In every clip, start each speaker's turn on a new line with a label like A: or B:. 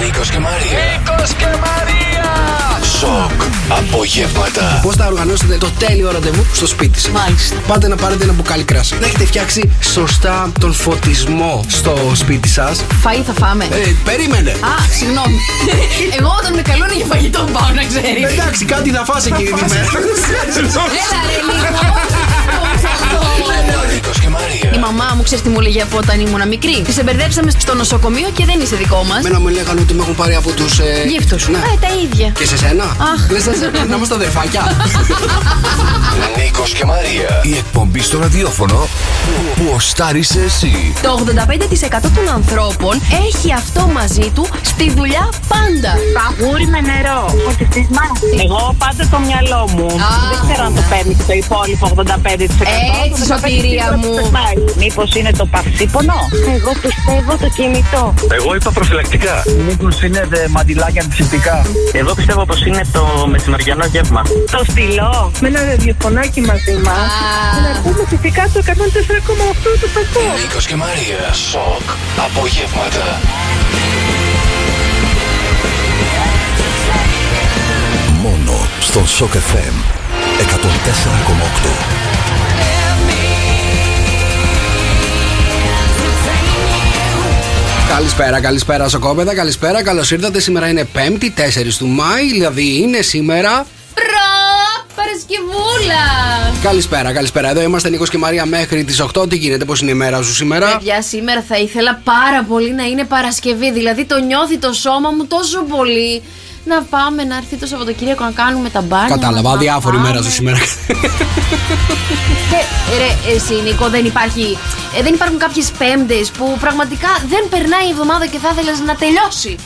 A: Νίκος και Μαρία.
B: Νίκος και Μαρία.
A: Σοκ. Απογεύματα.
C: Πώς θα οργανώσετε το τέλειο ραντεβού στο σπίτι σας;
D: Μάλιστα.
C: Πάτε να πάρετε ένα μπουκάλι κράσι. Να έχετε φτιάξει σωστά τον φωτισμό στο σπίτι σας.
D: Φαΐ θα φάμε.
C: Ε, περίμενε.
D: Α, συγγνώμη. Εγώ όταν με καλούν για φαγητό πάω να ξέρεις.
C: Εντάξει, κάτι θα φας εκείνη τη μέρα.
D: Έλα ρε λίγο.
A: Νίκος και Μαρία.
D: Η μαμά μου ξέρει τι μου λέγε από όταν ήμουν μικρή. Τη εμπερδέψαμε στο νοσοκομείο και δεν είσαι δικό μας.
C: Μένα μου λέγανε ότι με έχουν πάρει από τους. Ε...
D: Γύφτους.
C: Ναι.
D: Ε, τα ίδια.
C: Και σε σένα.
D: Αχ.
C: Λες να- να είμαστε αδερφάκια.
A: Νίκος και Μαρία. Η εκπομπή στο ραδιόφωνο που- που οστάρισε εσύ.
D: Το 85% των ανθρώπων έχει αυτό μαζί του στη δουλειά πάντα.
E: Παγούρι με νερό. Ότι στις μάχες. Εγώ πάντα το μυαλό μου.
D: Α.
E: Δεν ξέρω αν το παίρνεις και το υπόλοιπο 85%.
D: Έτσι,
E: Το 85%
D: σωτηρία μου.
E: Περνάει. Μήπως είναι το παυσίπονο; Εγώ πιστεύω το κινητό.
F: Εγώ είπα προφυλακτικά. Μήπως είναι δε μαντιλάκια αντισηπτικά; Εγώ πιστεύω πως είναι το μεσημεριανό γεύμα.
E: Το στυλό. Με ένα ραδιοφωνάκι μαζί μας. Να πούμε φυσικά το 104,8 του σταθμού.
A: Νίκος και Μαρία. Σοκ. Απογεύματα. Μόνο στον Σοκ FM 104,8.
C: Καλησπέρα, καλησπέρα σοκόπεδα, καλησπέρα, καλώς ήρθατε. Σήμερα είναι 5η, 4 του Μάη, δηλαδή είναι σήμερα.
D: Προ Παρασκευούλα!
C: Καλησπέρα, καλησπέρα. Εδώ είμαστε Νίκος και Μαρία μέχρι τις 8. Τι γίνεται, πώς είναι η μέρα σου σήμερα;
D: Παιδιά, σήμερα θα ήθελα πάρα πολύ να είναι Παρασκευή. Δηλαδή το νιώθει το σώμα μου τόσο πολύ. Να πάμε να έρθει το Σαββατοκύριακο να κάνουμε τα μπάνια.
C: Κατάλαβα,
D: να
C: διάφορη
D: πάμε.
C: μέρα σου σήμερα.
D: Και, ρε, εσύ Νίκο, δεν, υπάρχει, ε, δεν υπάρχουν κάποιες πέμπτες που πραγματικά δεν περνάει η εβδομάδα και θα ήθελες να τελειώσει.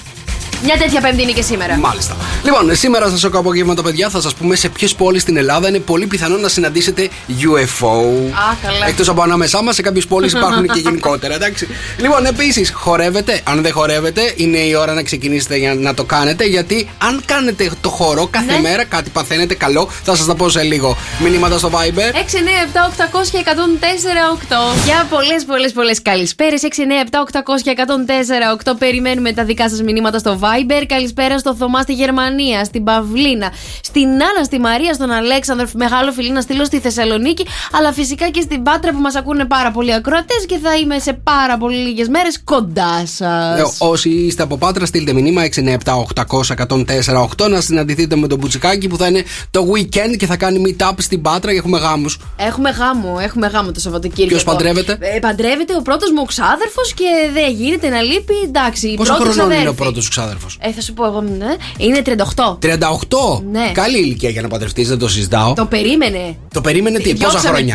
D: Μια τέτοια πέμπτη είναι και σήμερα.
C: Μάλιστα. Λοιπόν, σήμερα στα σοκ απογεύματα, παιδιά, θα σας πούμε σε ποιες πόλεις στην Ελλάδα είναι πολύ πιθανό να συναντήσετε UFO.
D: Α, καλά.
C: Εκτός από ανάμεσά μας, σε κάποιες πόλεις υπάρχουν και γενικότερα, εντάξει. Λοιπόν, επίσης, χορεύετε. Αν δεν χορεύετε, είναι η ώρα να ξεκινήσετε για να το κάνετε. Γιατί αν κάνετε το χορό κάθε
D: Ναι.
C: μέρα, κάτι παθαίνετε καλό. Θα σας τα πω σε λίγο. Μηνύματα στο Viber.
D: 6, 9, 7, 800 και 104, 8. Για πολλές, πολλές, πολλές καλησπέρες. 6, 9, 7, 800 και 104, 8. Περιμένουμε τα δικά σας μηνύματα στο Viber. Καλησπέρα στο Θωμά στη Γερμανία, στην Παυλίνα, στην Άννα, στη Μαρία, στον Αλέξανδρο. Μεγάλο φιλί να στείλω στη Θεσσαλονίκη. Αλλά φυσικά και στην Πάτρα που μας ακούνε πάρα πολλοί ακροατές και θα είμαι σε πάρα πολύ λίγες μέρες κοντά σας.
C: Ε, όσοι είστε από Πάτρα, στείλτε μηνύμα 697-800-1048 να συναντηθείτε με τον Μπουτσικάκι που θα είναι το weekend και θα κάνει meet up στην Πάτρα και έχουμε γάμους.
D: Έχουμε γάμο, έχουμε γάμο το Σαββατοκύριακο.
C: Ποιος παντρεύεται;
D: Ε, παντρεύεται ο πρώτος μου ξάδερφος και δεν γίνεται να λείπει. Εντάξει,
C: Πόσο
D: πρώτος
C: χρονών είναι ο
D: αδέρφη.
C: πρώτος σου ξάδερφο.
D: Ε, θα σου πω εγώ, ναι. Είναι 38.
C: 38!
D: Ναι.
C: Καλή ηλικία για να παντρευτείς, δεν το συζητάω.
D: Το περίμενε.
C: Το περίμενε τι, πόσα
D: Διώξαμε
C: χρόνια;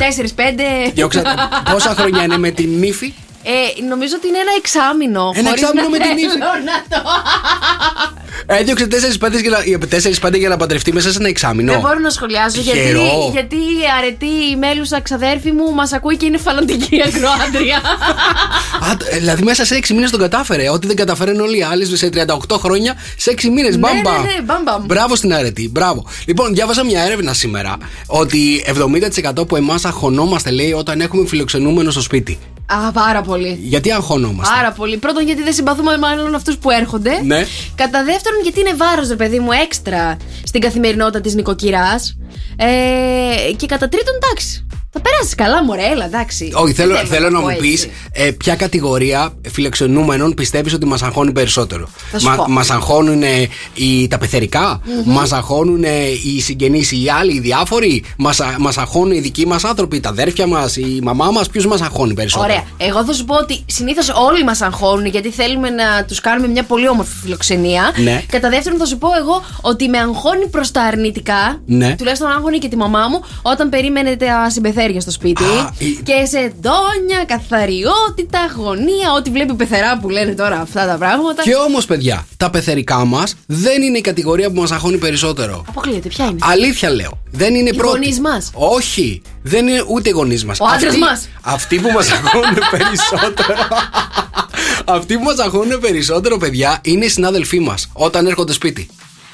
D: 4-5.
C: Διώξατε- πόσα χρόνια είναι με την νύφη.
D: Ε, νομίζω ότι είναι ένα εξάμεινο.
C: Ένα
D: χωρίς
C: εξάμηνο
D: να
C: με την
D: θέλω
C: ύφη.
D: να το...
C: Έδιωξε 4-5 για, να- 4-5 για να παντρευτεί μέσα σε ένα εξάμεινο.
D: Δεν μπορώ να σχολιάσω γιατί,
C: Τυχερό.
D: γιατί η αρετή η μέλουσα ξαδέρφη μου μας ακούει και είναι φαλαντική ακροάντρια.
C: Α, τ- ε, δηλαδή μέσα σε 6 μήνες τον κατάφερε. Ό,τι δεν καταφέρουν όλοι οι άλλοι σε 38 χρόνια, σε 6 μήνες. Μπαμπα.
D: ναι, ναι, μπαμ, μπαμ.
C: Μπράβο στην αρετή. Μπράβο. Λοιπόν, διάβασα μια έρευνα σήμερα ότι 70% που εμάς αγχωνόμαστε, λέει, όταν έχουμε φιλοξενούμενο στο σπίτι.
D: Α, πάρα πολύ.
C: Γιατί αγχωνόμαστε;
D: Πάρα πολύ. Πρώτον, γιατί δεν συμπαθούμε μάλλον αυτούς που έρχονται.
C: Ναι.
D: Κατά δεύτερον, γιατί είναι βάρος, ρε παιδί μου, έξτρα στην καθημερινότητα της νοικοκυράς. Ε, και κατά τρίτον, εντάξει. Θα περάσεις καλά, μωρέ, έλα, εντάξει.
C: Όχι, θέλω,
D: Δεν
C: θέλω να
D: πω
C: μου
D: έτσι.
C: πεις ε, ποια κατηγορία φιλοξενούμενων πιστεύεις ότι μα αγχώνει περισσότερο;
D: Θα σου πω.
C: Μα αγχώνουν οι, τα πεθερικά, μα αγχώνουν οι συγγενείς, οι άλλοι, οι διάφοροι, μα αγχώνουν οι δικοί μας άνθρωποι, τα αδέρφια μας, η μαμά μας; Ποιος μα αγχώνει περισσότερο;
D: Ωραία. Εγώ θα σου πω ότι συνήθως όλοι μα αγχώνουν γιατί θέλουμε να τους κάνουμε μια πολύ όμορφη φιλοξενία.
C: Ναι.
D: Κατά δεύτερον, θα σου πω εγώ ότι με αγχώνει προς τα αρνητικά.
C: Ναι.
D: Τουλάχιστον άγχωνε και τη μαμά μου όταν περίμενε τα συμπεθέρια στο σπίτι.
C: Α, η-
D: Και σε ντόνια, καθαριότητα, αγωνία, ό,τι βλέπει πεθερά που λένε τώρα αυτά τα πράγματα.
C: Και όμως, παιδιά, τα πεθερικά μας δεν είναι η κατηγορία που μας αγχώνει περισσότερο.
D: Αποκλείεται, ποια είναι;
C: Αλήθεια λέω. Δεν είναι
D: Οι
C: πρώτη.
D: γονείς μας.
C: Όχι. Δεν είναι ούτε οι γονείς μας.
D: Ο άντρας μας.
C: Αυτοί που μας αγχώνουν περισσότερο. αυτοί που μας αγχώνουν περισσότερο, παιδιά, είναι οι συνάδελφοί μας όταν έρχονται σπίτι.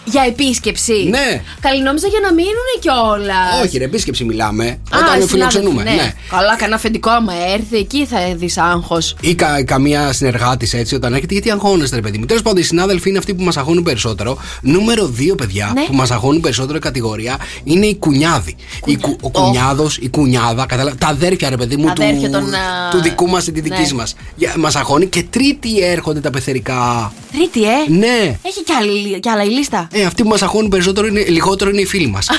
D: Για επίσκεψη.
C: Ναι.
D: Καλή νόμιζα για να μείνουν κιόλας.
C: Όχι, ρε, επίσκεψη μιλάμε.
D: Α,
C: Όταν
D: συνάδελφοι,
C: φιλοξενούμε.
D: ναι.
C: ναι.
D: Καλά, κανένα αφεντικό άμα έρθει, εκεί θα δεις άγχος.
C: Ή κα, καμία συνεργάτης έτσι όταν έρχεται, γιατί αγχώνεστε, ρε παιδί μου. Τέλος πάντων, οι συνάδελφοι είναι αυτοί που μας αγχώνουν περισσότερο. Νούμερο 2, παιδιά,
D: Ναι.
C: που μας αγχώνουν περισσότερο η κατηγορία είναι οι κουνιάδοι. Η κου- ο
D: Ω.
C: κουνιάδος, η κουνιάδα, κατάλαβα. Τα αδέρφια, ρε παιδί μου,
D: Τα
C: του,
D: αδέρφια των, α,
C: του δικού μας ή τη δική
D: ναι.
C: μας. Μας αγχώνει. Και τρίτη έρχονται τα πεθερικά.
D: Τρίτη, ε!
C: Ναι.
D: Έχει κι, άλλη, κι άλλα η λίστα.
C: Ε, αυτοί που μας αγχώνουν περισσότερο είναι, λιγότερο είναι οι φίλοι μας.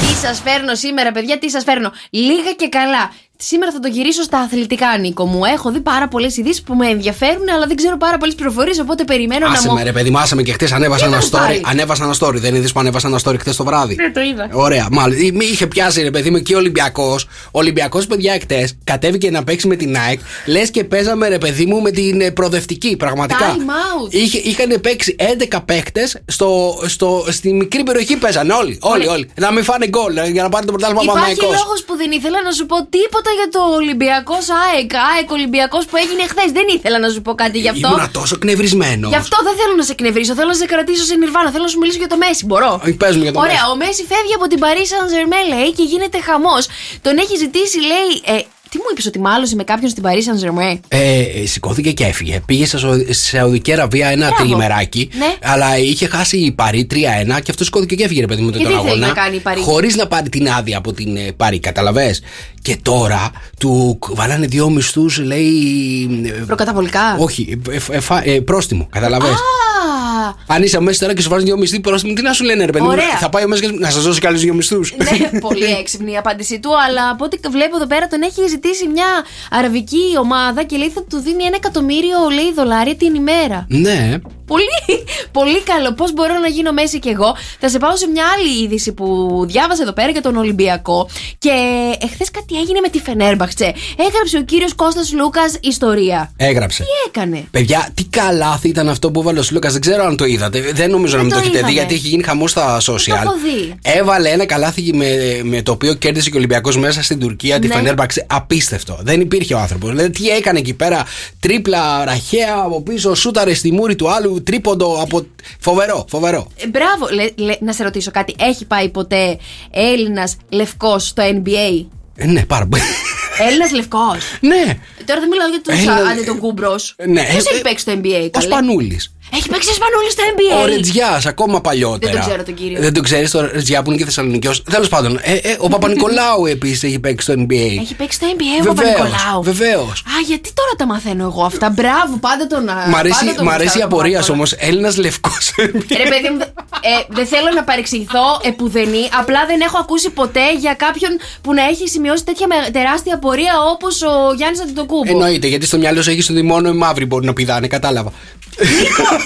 D: Τι σας φέρνω σήμερα, παιδιά, τι σας φέρνω. Λίγα και καλά. Σήμερα θα το γυρίσω στα αθλητικά, Νίκο μου. Έχω δει πάρα πολλές ειδήσεις που με ενδιαφέρουν, αλλά δεν ξέρω πάρα πολλές πληροφορίες, οπότε περιμένω
C: Άσε
D: να μου.
C: με, ρε παιδί, μου, άσε με και χτες ανέβασα
D: Τι
C: ένα
D: έκανες
C: story.
D: πάλι;
C: Ανέβασα ένα story. Δεν είδε που ανέβασα ένα story χτες το βράδυ.
D: Ναι, το είδα.
C: Ωραία, μάλλον. Ή- Μη είχε πιάσει ρε παιδί μου και ο Ολυμπιακός. Ο Ολυμπιακός, παιδιά, εκτέ κατέβηκε να παίξει με την ΑΕΚ. Λες και παίζαμε ρε παιδί μου με την ε, προοδευτική, πραγματικά.
D: Time out.
C: Είχε, είχαν παίξει 11 παίκτες στο, στο, στη μικρή περιοχή παίζανε όλοι. Όλοι, όλοι. Να μην φάνε γκολ ε, για να πάρει το πρωτάθλημα
D: Υπάρχει
C: Παναθηναϊκός.
D: λόγος που δεν ήθελα να σου πω τίποτα για το Ολυμπιακός ΑΕΚ. ΑΕΚ Ολυμπιακός που έγινε χθες. Δεν ήθελα να σου πω κάτι γι' αυτό.
C: Ήμουνα τόσο κνευρισμένο.
D: Γι' αυτό δεν θέλω να σε εκνευρίσω. Θέλω να σε κρατήσω σε νιρβάνα. Θέλω να σου μιλήσω για το Μέση. Μπορώ.
C: Όχι, πες μου για το
D: Ωραία,
C: Μέση.
D: ο Μέση φεύγει από την Paris Saint Germain, λέει, και γίνεται χαμός. Τον έχει ζητήσει, λέει. Ε, τι μου είπες, ότι μάλωσε με κάποιον στην Paris Saint Germain.
C: Ε, ε, σηκώθηκε και έφυγε. Πήγε σε Σαου- στη Σαουδική Αραβία ένα
D: Μπράβο.
C: τριγυμεράκι.
D: Ναι.
C: Αλλά είχε χάσει η Παρή 3-1 και αυτό σηκώθηκε και έφυγε, ρε παιδί μου, τον
D: Και τι θέλει
C: αγώνα.
D: να κάνει η Παρή;
C: Χωρίς να πάρει την άδεια από την ε, Παρή, καταλαβέ. Και τώρα του κ- βάλανε δύο μισθούς, λέει. ε,
D: Προκαταβολικά;
C: Όχι, ε, ε, ε, φα- ε, πρόστιμο, καταλαβέ.
D: Α,
C: Αν είσαι μέσα τώρα και σου βάζουν δύο μισθοί πρόστιμο, τι να σου λένε, ρε παιδί μου.
D: Ωραία.
C: Θα πάει ο μέσα και να σας δώσει και άλλους δύο μισθούς.
D: ναι, πολύ έξυπνη η απάντησή του, αλλά από ό,τι βλέπω εδώ πέρα τον έχει ζητήσει μια αραβική ομάδα και λέει θα του δίνει ένα εκατομμύριο λέει, δολάρια την ημέρα.
C: ναι.
D: Πολύ, πολύ καλό. Πώς μπορώ να γίνω μέση κι εγώ; Θα σε πάω σε μια άλλη είδηση που διάβασα εδώ πέρα για τον Ολυμπιακό. Και εχθές κάτι έγινε με τη Φενέρμπαχτσε. Έγραψε ο κύριος Κώστας Λούκας ιστορία.
C: Έγραψε.
D: Τι έκανε;
C: Παιδιά, τι καλάθι ήταν αυτό που έβαλε ο Σλούκα. Δεν ξέρω αν το είδατε. Δεν νομίζω να μην
D: το
C: το έχετε δει
D: είδαμε.
C: γιατί έχει γίνει χαμός στα social.
D: το έχω δει.
C: Έβαλε ένα καλάθι με, με το οποίο κέρδισε και ο Ολυμπιακός μέσα στην Τουρκία τη
D: Ναι.
C: Φενέρμπαξε. Απίστευτο. Δεν υπήρχε ο άνθρωπος. Δηλαδή, τι έκανε εκεί πέρα. Τρίπλα, ραχαία από πίσω, σούταρε στη μούρη του άλλου, τρίποντο από. Φοβερό, φοβερό.
D: Ε, μπράβο, Λε- λε- να σε ρωτήσω κάτι. Έχει πάει ποτέ Έλληνας λευκός στο NBA.
C: Ε, ναι, πάρα πολύ.
D: Έλληνας λευκός.
C: ναι.
D: Τώρα δεν μιλάω για τους
C: Έλληνα-
D: Αντετοκούνμπο.
C: Ναι,
D: Ποιος
C: ε,
D: έχει
C: ε,
D: παίξει στο NBA,
C: Ο
D: καλέ;
C: Σπανούλης.
D: Έχει παίξει Σπανούλης στο NBA.
C: Ο Ρετζιάς, ακόμα παλιότερα.
D: Δεν τον ξέρω τον κύριο.
C: Δεν τον ξέρεις τον Ρετζιά που είναι και Θεσσαλονικιός. Τέλος πάντων, ε, ε, ο Παπα-Νικολάου επίσης έχει παίξει στο NBA.
D: Έχει παίξει στο NBA ο
C: Βεβαίως,
D: Παπα-Νικολάου.
C: βεβαίως.
D: Α, γιατί τώρα τα μαθαίνω εγώ αυτά. Μπράβο, πάντα τον.
C: Μ' αρέσει,
D: πάντα τον
C: μ' αρέσει η
D: γουστάρω τον
C: απορία
D: Παπα-Νικολάου.
C: όμως. Έλληνας λευκός.
D: Ρε παιδί μου, ε, δεν θέλω να παρεξηγηθώ επουδενή. Απλά δεν έχω ακούσει ποτέ για κάποιον που να έχει σημειώσει τέτοια με- τεράστια πορεία όπως ο Γιάννης Αντιτοκούμπο.
C: Εννοείται, γιατί στο μυαλό σου έχεις ότι μόνο οι μαύροι μπορούν να πηδάνε, κατάλαβα.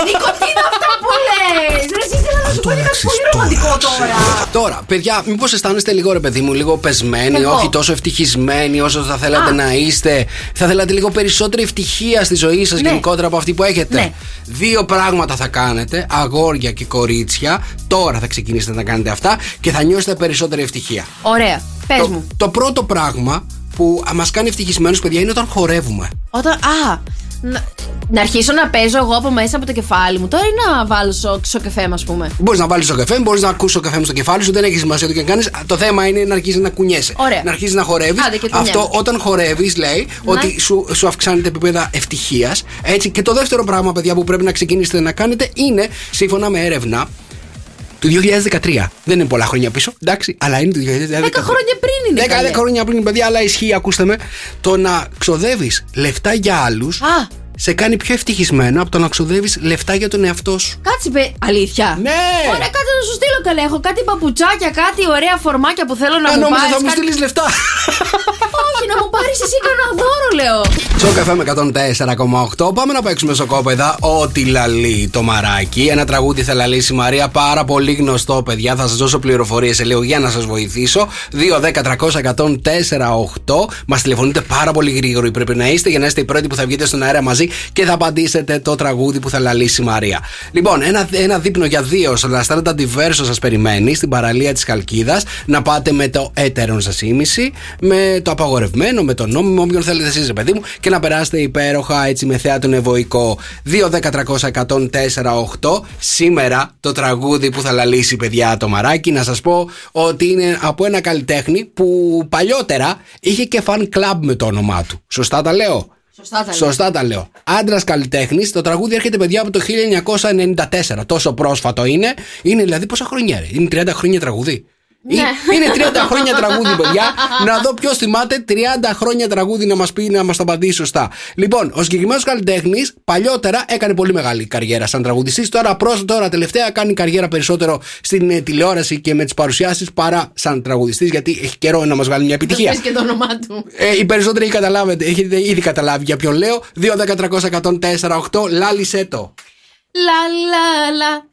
D: Νίκο, τι είναι αυτά που λες! Ρε, εσύ ήθελα να σου πω και κάτι πολύ ρομαντικό τώρα.
C: Τώρα, παιδιά, μήπως αισθάνεστε λίγο ρε παιδί μου, λίγο πεσμένοι,
D: Εγώ.
C: όχι τόσο ευτυχισμένοι όσο θα θέλατε
D: Α.
C: να είστε. Θα θέλατε λίγο περισσότερη ευτυχία στη ζωή σας
D: Ναι.
C: γενικότερα από αυτή που έχετε.
D: Ναι.
C: Δύο πράγματα θα κάνετε, αγόρια και κορίτσια. Τώρα θα ξεκινήσετε να κάνετε αυτά και θα νιώσετε περισσότερη ευτυχία.
D: Ωραία, πες
C: Το,
D: μου.
C: το πρώτο πράγμα που μας κάνει ευτυχισμένους, παιδιά, είναι όταν χορεύουμε.
D: Όταν. Α, να, να αρχίσω να παίζω εγώ από μέσα από το κεφάλι μου. Τώρα ή να βάλω στο, στο καφέ μου, ας πούμε.
C: Μπορείς να βάλεις το καφέ, μπορείς να ακούσει το καφέ μου στο κεφάλι σου, δεν έχει σημασία το και κάνεις. Το θέμα είναι να αρχίσει να κουνιέσαι.
D: Ωραία.
C: Να αρχίσει να χορεύεις.
D: Άντε και κουνιέμαι.
C: Αυτό όταν χορεύεις, λέει ότι σου, σου αυξάνει τα επίπεδα ευτυχίας. Έτσι. Και το δεύτερο πράγμα, παιδιά, που πρέπει να ξεκινήσετε να κάνετε είναι, σύμφωνα με έρευνα του 2013. Δεν είναι πολλά χρόνια πίσω, εντάξει, αλλά είναι του 2013.
D: Δέκα χρόνια πριν είναι,
C: Δέκα,
D: καλέ.
C: δέκα χρόνια πριν, παιδιά, αλλά ισχύει, ακούστε με. Το να ξοδεύεις λεφτά για άλλους
D: Α.
C: σε κάνει πιο ευτυχισμένο από το να ξοδεύεις λεφτά για τον εαυτό σου.
D: Κάτσε, παι... αλήθεια.
C: Ναι.
D: Ωραία, κάτσε να σου στείλω καλά. Έχω κάτι παπουτσάκια, κάτι ωραία φορμάκια που θέλω να
C: Αν
D: μου
C: νόμιζα
D: πάρεις.
C: θα μου στείλεις λεφτά.
D: Όχι, να μου πάρεις εσύ κανένα δώρο, λέω.
C: Σοκαφέ με 104,8. Πάμε να παίξουμε σοκόπεδα. Ό,τι λαλεί το μαράκι. Ένα τραγούδι θα λαλήσει η Μαρία. Πάρα πολύ γνωστό, παιδιά. Θα σας δώσω πληροφορίες σε λίγο για να σας βοηθήσω. 2-10-300-104-8. Μας τηλεφωνείτε πάρα πολύ γρήγοροι πρέπει να είστε για να είστε οι πρώτοι που θα βγείτε στον αέρα μαζί και θα απαντήσετε το τραγούδι που θα λαλήσει η Μαρία. Λοιπόν, ένα, ένα δείπνο για δύο στο Λαστάντα Diverso σας περιμένει στην παραλία της Καλκίδας. Να πάτε με το έτερον σας ήμιση, με το απαγορευμένο, με το τον νόμιμο, όποιον θέλετε εσείς, ρε παιδί μου, και να περάσετε υπέροχα έτσι με θέατρο ευωικό. 2-10-300-104-8. Σήμερα το τραγούδι που θα λαλήσει, παιδιά, το μαράκι, να σας πω ότι είναι από ένα καλλιτέχνη που παλιότερα είχε και fan club με το όνομά του. Σωστά τα λέω;
D: Σωστά τα λέω.
C: Σωστά τα λέω. Άντρας καλλιτέχνης. Το τραγούδι έρχεται, παιδιά, από το 1994. Τόσο πρόσφατο είναι. Είναι δηλαδή πόσα χρόνια, ρε; Είναι 30 χρόνια τραγούδι.
D: Ναι.
C: Ε, Είναι 30 χρόνια τραγούδι, παιδιά. να δω ποιος θυμάται 30 χρόνια τραγούδι να μας πει να μας το απαντήσει σωστά. Λοιπόν, ο συγκεκριμένος καλλιτέχνης παλιότερα έκανε πολύ μεγάλη καριέρα σαν τραγουδιστής. Τώρα, προς, τώρα τελευταία κάνει καριέρα περισσότερο στην ε, τηλεόραση και με τις παρουσιάσεις παρά σαν τραγουδιστής, γιατί έχει καιρό να μας βγάλει μια
D: Δεν
C: επιτυχία.
D: πες και το όνομά του.
C: Ε, οι περισσότεροι καταλάβετε, έχετε ήδη καταλάβει για ποιον λέω. 2-10-300-104-8, λάλησέ το.
D: Λα λα λα.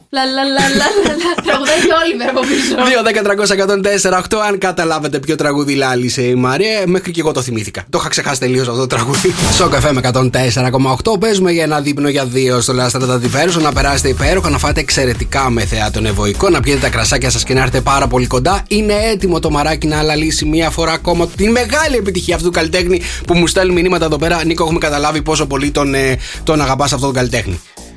D: la la La la la la la la Τραγουδάει και όλοι με από πίσω
C: 2-10-300-104-8, αν καταλάβετε ποιο τραγούδι λάλησε η Μαρία, μέχρι και εγώ το θυμήθηκα. Το είχα ξεχάσει τελείως αυτό το τραγούδι. Στο καφέ με 104,8 παίζουμε για ένα δείπνο για δύο στο Λάστρα τα Διφέρουσο, να περάσετε υπέροχα, να φάτε εξαιρετικά με θεάτων ευωικό, να πιείτε τα κρασάκια σας και να έρθετε πάρα πολύ κοντά. Είναι έτοιμο το μαράκι να λαλήσει μία φορά ακόμα την μεγάλη επιτυχία αυτού του καλλιτέχνη που μου στέλνει μηνύματα εδώ πέρα. Νίκο, έχουμε καταλάβει πόσο πολύ τον, ε, τον αγαπάς αυτόν τον καλλιτέχνη.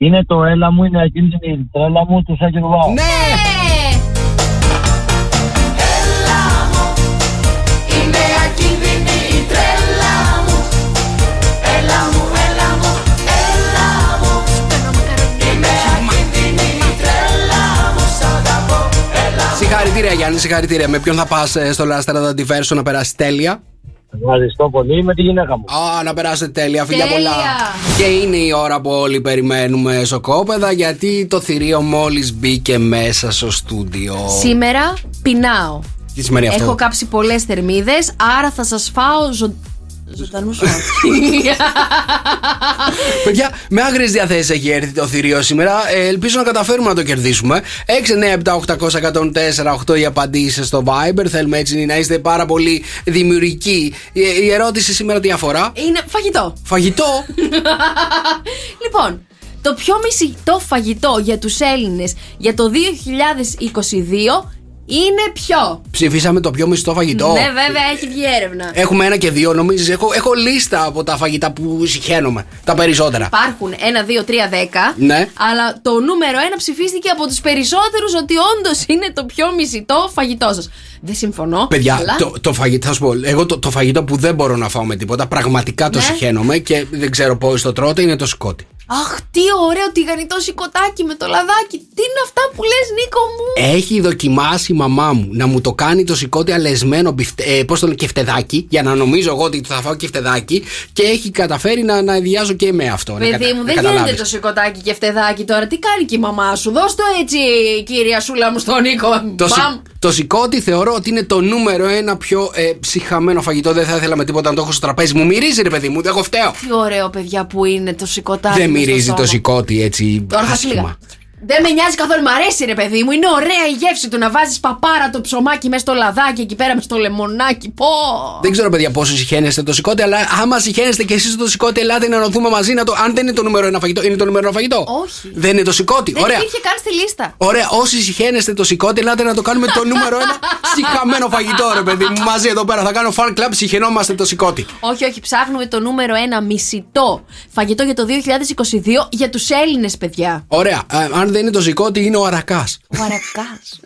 C: Είναι
F: το έλα μου, είναι εκείνη την τρέλα μου τους Σάκη Ρουβάου.
C: Ναι!
B: Είναι ακίνδυνη η τρέλα μου Έλα μου, έλα μου, έλα μου Είναι ακίνδυνη η τρέλα μου Σ' αγαπώ, έλα μου
C: Συγχαρητήρια Γιάννη, συγχαρητήρια. Με ποιον θα πας στο Λάστρα Αντιβέρσο να περάσει τέλεια;
F: Ευχαριστώ πολύ με τη γυναίκα μου.
C: Α, να περάσετε τέλεια, φιλιά
D: Τέλεια.
C: πολλά. Και είναι η ώρα που όλοι περιμένουμε σοκόπεδα γιατί το θηρίο μόλις μπήκε μέσα στο στούντιο.
D: Σήμερα πεινάω
C: Τι σημαίνει αυτό;
D: Έχω κάψει πολλές θερμίδες Άρα θα σας φάω ζω... ζωντανούς όχι.
C: Παιδιά, με άγριες διαθέσεις έχει έρθει το θηρίο σήμερα. Ε, ελπίζω να καταφέρουμε να το κερδίσουμε. 697-800-1048 οι απαντήσεις στο Viber. Θέλουμε έτσι να είστε πάρα πολύ δημιουργικοί. Η, η ερώτηση σήμερα τι αφορά;
D: Είναι φαγητό
C: Φαγητό;
D: Λοιπόν, το πιο μισητό φαγητό για τους Έλληνες για το 2022 είναι ποιο;
C: Ψηφίσαμε το πιο μισθό φαγητό.
D: Ναι, βέβαια, έχει βγει έρευνα.
C: Έχουμε ένα και δύο, νομίζεις. Έχω, έχω λίστα από τα φαγητά που συχαίνομαι. Τα περισσότερα.
D: Υπάρχουν 1, 2, 3, 10.
C: Ναι.
D: Αλλά το νούμερο 1 ψηφίστηκε από τους περισσότερους ότι όντως είναι το πιο μισητό φαγητό σας. Δεν συμφωνώ.
C: Παιδιά,
D: αλλά...
C: το, το φαγητό, θα σου πω, εγώ το, το φαγητό που δεν μπορώ να φάω με τίποτα, πραγματικά το
D: Ναι.
C: συχαίνομαι και δεν ξέρω πώς το τρώτε, είναι το σκότι.
D: Αχ, τι ωραίο τηγανιτό σηκωτάκι με το λαδάκι. Τι είναι αυτά που λες Νίκο μου;
C: Έχει δοκιμάσει η μαμά μου να μου το κάνει το σηκώτη αλεσμένο μπιφτε, ε, πώς το λένε, κεφτεδάκι, για να νομίζω εγώ ότι θα φάω κεφτεδάκι και έχει καταφέρει να, να ιδιάζω και με αυτό. να
D: Παιδί
C: κατα-
D: μου,
C: να
D: δεν
C: καταλάβεις.
D: γίνεται το σηκωτάκι και φτεδάκι τώρα. Τι κάνει και η μαμά σου; Δώσ' το έτσι, κυρία Σούλα μου, στον Νίκο.
C: Το, σι-
D: Μπαμ.
C: το σηκώτη θεωρώ ότι είναι το νούμερο ένα πιο ε, ψυχαμένο φαγητό. Δεν θα ήθελα με τίποτα να το έχω στο τραπέζι μου. Μυρίζει, ρε παιδί μου, δεν εγώ φταίω.
D: Τι ωραίο, παιδιά, που είναι το σηκωτάκι.
C: δεν
D: μες στο
C: μυρίζει το
D: σώμα.
C: σηκώτη έτσι
D: Τώρα θα σου
C: άσχημα.
D: λέγα. Δεν με νοιάζει καθόλου, μ' αρέσει ρε παιδί μου. Είναι ωραία η γεύση του να βάζεις παπάρα το ψωμάκι μέσα στο λαδάκι εκεί πέρα μες στο λεμονάκι. Πω!
C: Δεν ξέρω, παιδιά, πόσο συχαίνεστε το σηκώτη, αλλά άμα συχαίνεστε και εσείς το σηκώτη, ελάτε να νοθούμε μαζί να το. Αν δεν είναι το νούμερο ένα φαγητό, είναι το νούμερο ένα φαγητό.
D: Όχι.
C: Δεν είναι το σηκώτη.
D: Δεν
C: Ωραία.
D: υπήρχε καν στη λίστα.
C: Ωραία, όσοι συχαίνεστε το σηκώτη, ελάτε να το κάνουμε το νούμερο ένα συχαμένο φαγητό, ρε παιδί μου. Μαζί εδώ πέρα θα κάνω fan club, συχαινόμαστε το σηκώτη.
D: Όχι, όχι, ψάχνουμε το νούμερο ένα μισητό φαγητό για το 2022 για τους Έλληνες, παιδιά.
C: Ωραία, ε, αν δεν είναι το σηκώτη, είναι ο αρακάς.
D: Ο Αρακάς.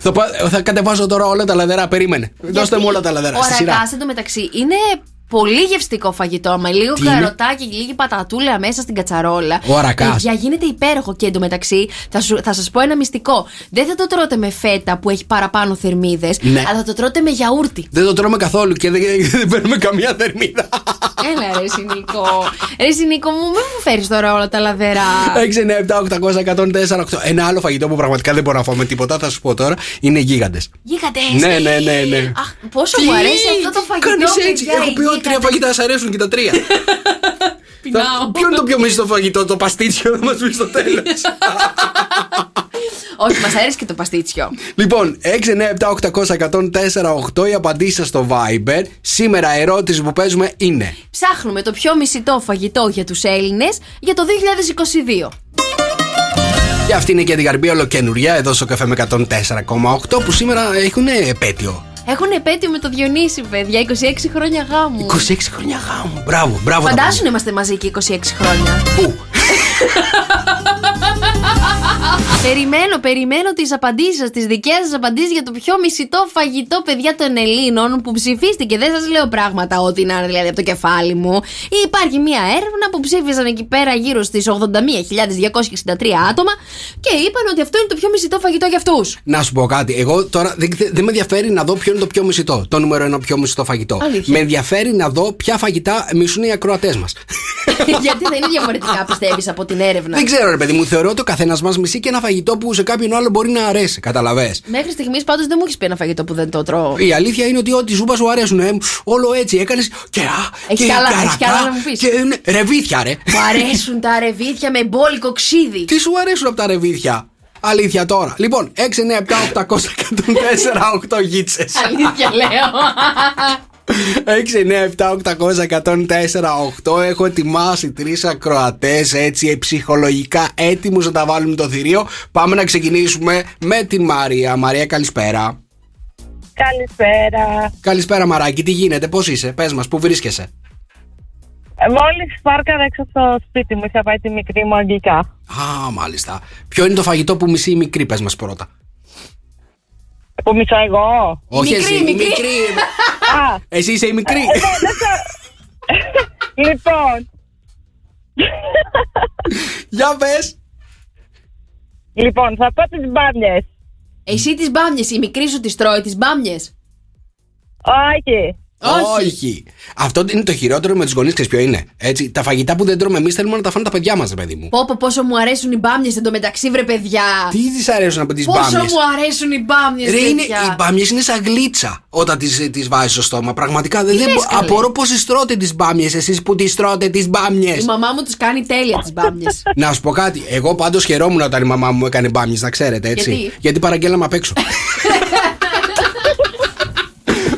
C: θα, πά- θα κατεβάσω τώρα όλα τα λαδερά, περίμενε. Δώστε μου όλα τα λαδερά
D: Ο
C: στη σειρά.
D: Αρακάς εντωμεταξύ είναι πολύ γευστικό φαγητό με λίγο
C: Τι είναι;
D: καροτάκι και λίγη πατατούλα μέσα στην κατσαρόλα.
C: Ο αρακάς.
D: Παιδιά, γίνεται υπέροχο και εντωμεταξύ θα, σου, θα σας πω ένα μυστικό. Δεν θα το τρώτε με φέτα που έχει παραπάνω θερμίδες,
C: Ναι.
D: αλλά θα το τρώτε με γιαούρτι.
C: Δεν το τρώμε καθόλου και δεν, δεν παίρνουμε καμία θερμίδα.
D: Έλα, ρε Σινίκο. Ρε Σινίκο μου, μην μου φέρεις τώρα όλα τα λαδερά.
C: 6, 9, 7, 800, 104, 8. Ένα άλλο φαγητό που πραγματικά δεν μπορώ να φάω με τίποτα, θα σου πω τώρα, είναι γίγαντες.
D: Γίγαντες.
C: Ναι, ναι, ναι, ναι.
D: Αχ, πόσο μου αρέσει αυτό το φαγητό.
C: Κάνεις έτσι.
D: παιδιά,
C: Έχω
D: οι
C: πει ότι τρία
D: γίγαντες.
C: φαγητά σας αρέσουν και τα τρία.
D: Πεινάω.
C: Ποιο είναι το πιο μισό φαγητό, το παστίτσιο, θα μας πεις στο τέλος;
D: Όχι, μας αρέσει και το παστίτσιο.
C: Λοιπόν, 6, 9, 7, 800, 104, 8 οι απαντήσει σας στο Viber. Σήμερα η ερώτηση που παίζουμε είναι.
D: Ψάχνουμε το πιο μισητό φαγητό για τους Έλληνες για το 2022.
C: Και αυτή είναι και την Γαρμπή ολοκένουρια εδώ στο καφέ με 104,8 που σήμερα έχουν επέτειο.
D: Έχουν επέτειο με το Διονύση, παιδιά, 26 χρόνια γάμου.
C: 26 χρόνια γάμου. Μπράβο, μπράβο. τα
D: Φαντάσου να
C: παιδιά.
D: είμαστε μαζί και 26 χρόνια.
C: Πού;
D: περιμένω, περιμένω τις απαντήσεις σας, τις δικές σας απαντήσεις για το πιο μισητό φαγητό, παιδιά των Ελλήνων που ψηφίστηκε. Δεν σας λέω πράγματα ό,τι να είναι δηλαδή από το κεφάλι μου. Υπάρχει μια έρευνα που ψήφισαν εκεί πέρα γύρω στις 81.263 άτομα και είπαν ότι αυτό είναι το πιο μισητό φαγητό για αυτούς.
C: Να σου πω κάτι. Εγώ τώρα δεν, δεν με ενδιαφέρει να δω ποιο είναι το πιο μισητό. Το νούμερο ένα πιο μισητό φαγητό.
D: Αλήθεια.
C: Με ενδιαφέρει να δω ποια φαγητά μισούν οι ακροατές μας.
D: Γιατί δεν είναι διαφορετικά, πιστεύεις, από την έρευνα;
C: δεν ξέρω, ρε παιδί μου, θεωρώ ότι ο καθένας μας μισεί και ένα φαγητό που σε κάποιον άλλο μπορεί να αρέσει. Καταλαβέ.
D: Μέχρι στιγμής πάντως δεν μου έχεις πει ένα φαγητό που δεν το τρώω.
C: Η αλήθεια είναι ότι ό,τι ζούπα σου αρέσουν. Ε, όλο έτσι έκανες. Και, α,
D: Έχεις
C: και
D: κι άλλα-
C: καρακά,
D: έχεις κι άλλα να μου πεις.
C: Και, ναι, ρεβίθια, ρε.
D: Μου αρέσουν τα ρεβίθια με μπόλικο ξύδι.
C: Τι σου αρέσουν από τα ρεβίθια; Αλήθεια τώρα. Λοιπόν, 6, 9, 7, 800, 104, 8 γίτσες.
D: Αλήθεια λέω.
C: 6, 9, 7, 800, 104, 8. Έχω ετοιμάσει τρεις ακροατές έτσι ψυχολογικά έτοιμους να τα βάλουμε το θηρίο. Πάμε να ξεκινήσουμε με την Μαρία. Μαρία, καλησπέρα.
E: Καλησπέρα.
C: Καλησπέρα, Μαράκι. Τι γίνεται, πώς είσαι, πες μας, πού βρίσκεσαι;
E: Μόλις πάρκαρα έξω από το σπίτι μου, είχα πάει τη μικρή μου αγγλικά.
C: Α, μάλιστα. Ποιο είναι το φαγητό που μισεί η μικρή, πες μας πρώτα.
E: Που μισώ εγώ.
C: Όχι
D: μικρή,
C: εσύ, η
D: μικρή.
C: μικρή.
E: Α,
C: Εσύ είσαι η μικρή.
E: λοιπόν.
C: Για πες.
E: Λοιπόν, θα πω τις μπάμιες.
D: Εσύ τις μπάμιες, η μικρή σου τις τρώει, τις μπάμιες.
E: Όχι.
D: Όχι.
C: Αυτό είναι το χειρότερο με τους γονείς, ξέρεις ποιο είναι. Έτσι, τα φαγητά που δεν τρώμε εμείς θέλουμε να τα φάνε τα παιδιά μας, παιδί μου.
D: Πω, πω, πόσο μου αρέσουν οι μπάμιες εντωμεταξύ, βρε παιδιά.
C: Τι τη αρέσουν από τις
D: Πόσο
C: μπάμιες;
D: μου αρέσουν οι μπάμιες,
C: Ρε, είναι,
D: παιδιά.
C: οι μπάμιες είναι σαν γλίτσα όταν τις τις βάζεις στο στόμα. Πραγματικά δεν,
D: Τι
C: δεν
D: λες, καλέ;
C: απορώ πώς τις τρώτε τις μπάμιες, εσείς που τις τρώτε τις μπάμιες.
D: Η μαμά μου τους κάνει τέλεια τις μπάμιες.
C: Να σου πω κάτι. Εγώ πάντως χαιρόμουν όταν η μαμά μου έκανε μπάμιες, να ξέρετε έτσι.
D: Γιατί;
C: παραγγέλαμε απ' έξω.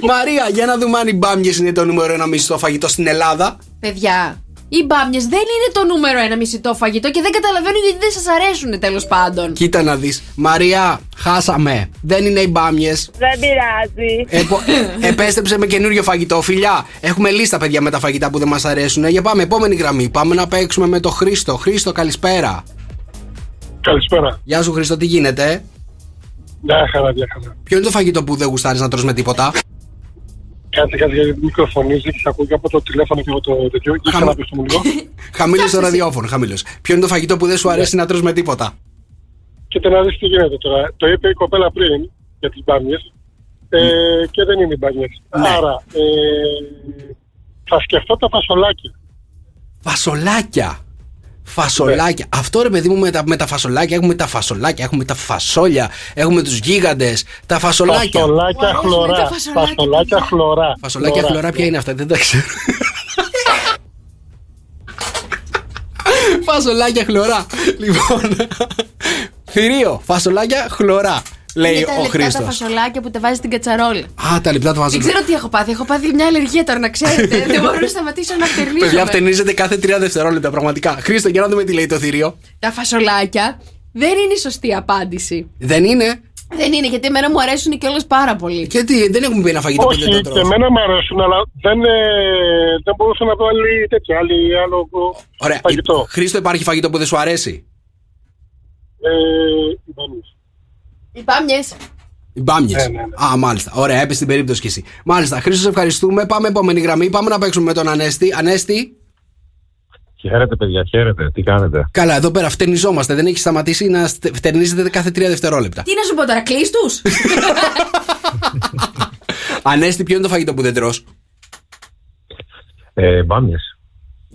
C: Μαρία, για να δούμε αν οι μπάμιες είναι το νούμερο ένα μισθό φαγητό στην Ελλάδα.
D: παιδιά, οι μπάμιες δεν είναι το νούμερο ένα μισητό φαγητό και δεν καταλαβαίνω γιατί δεν σας αρέσουν τέλος πάντων.
C: Κοίτα να δεις. Μαρία, χάσαμε. Δεν είναι οι μπάμιες.
E: Δεν πειράζει.
C: Επο... επέστρεψε με καινούριο φαγητό, φιλιά. Έχουμε λίστα, παιδιά, με τα φαγητά που δεν μας αρέσουν. Για πάμε, επόμενη γραμμή. Πάμε να παίξουμε με το Χρήστο. Χρήστο, καλησπέρα.
G: Καλησπέρα.
C: Γεια σου, Χρήστο, τι γίνεται.
G: Μια χαρά, μια χαρά.
C: Ποιο είναι το φαγητό που δεν γουστάρεις να τρως με τίποτα;
G: Κάτσε, κάτσε, γιατί μικροφωνίζει και σε ακούω και από το τηλέφωνο και από το τέτοιο. Για
C: Χαμ-
G: ξαναπες το μου λίγο.
C: Χαμήλω το ραδιόφωνο, χαμήλω. Ποιο είναι το φαγητό που δεν σου αρέσει να τρως με τίποτα;
G: Κοίτα να δεις τι γίνεται τώρα. Το είπε η κοπέλα πριν για τις μπάμιες ε, και δεν είναι οι μπάμιες.
C: Ναι.
G: Άρα, ε, θα σκεφτώ τα φασολάκια.
C: Φασολάκια. Φασολάκια. Αυτό ρε παιδί μου με τα, με τα φασολάκια. Έχουμε τα φασολάκια, έχουμε τα φασόλια, έχουμε τους γίγαντες. Τα φασολάκια.
G: Φασολάκια
D: Μου αρέσουν
G: χλωρά.
D: τα φασολάκια,
G: Φασολάκια
D: παιδιά.
G: χλωρά.
C: Φασολάκια χλωρά, ποια είναι αυτά, δεν τα ξέρω. φασολάκια χλωρά. Λοιπόν. Θηρίο, φασολάκια χλωρά. Λέει
D: είναι τα
C: ο
D: λεπτά
C: Χρήστος.
D: τα φασολάκια που τα βάζει στην κατσαρόλα.
C: Α, τα λεπτά του
D: Δεν
C: βάζω.
D: ξέρω τι έχω πάθει. Έχω πάθει μια αλλεργία τώρα να ξέρετε. Δεν μπορώ να σταματήσω να φτερνίζω.
C: Παιδιά, φτενίζετε κάθε τρία δευτερόλεπτα, πραγματικά. Χρήστο, για να δούμε τι λέει το θηρίο.
D: Τα φασολάκια δεν είναι η σωστή απάντηση.
C: Δεν είναι;
D: Δεν είναι γιατί εμένα μου αρέσουν κιόλα πάρα πολύ.
C: Γιατί δεν έχουμε πει ένα φαγητό που
G: Όχι,
C: δεν το
G: και
C: τρώω.
G: εμένα μου αρέσουν, αλλά δεν, ε, δεν μπορούσα να δω άλλη τέτοια, άλλη, άλλο
C: Ωραία.
G: φαγητό.
C: Χρήστο, υπάρχει φαγητό που δεν σου αρέσει;
G: Ε, οι μπάμιες.
D: Οι μπάμιες.
C: Οι μπάμιες.
G: Ναι, ναι, ναι.
C: Α, μάλιστα. Ωραία, έπεσε την περίπτωση κι εσύ. Μάλιστα. Χρήστο, σε ευχαριστούμε. Πάμε επόμενη γραμμή. Πάμε να παίξουμε με τον Ανέστη. Ανέστη.
H: Χαίρετε, παιδιά, χαίρετε. Τι κάνετε;
C: Καλά, εδώ πέρα φτερνιζόμαστε. Δεν έχει σταματήσει να στε- φτερνίζετε κάθε τρία δευτερόλεπτα.
D: Τι να σου πω τώρα, κλείς τους;
C: Ανέστη, ποιο είναι το φαγητό που δεν τρως;
H: Ε, Μπάμιες.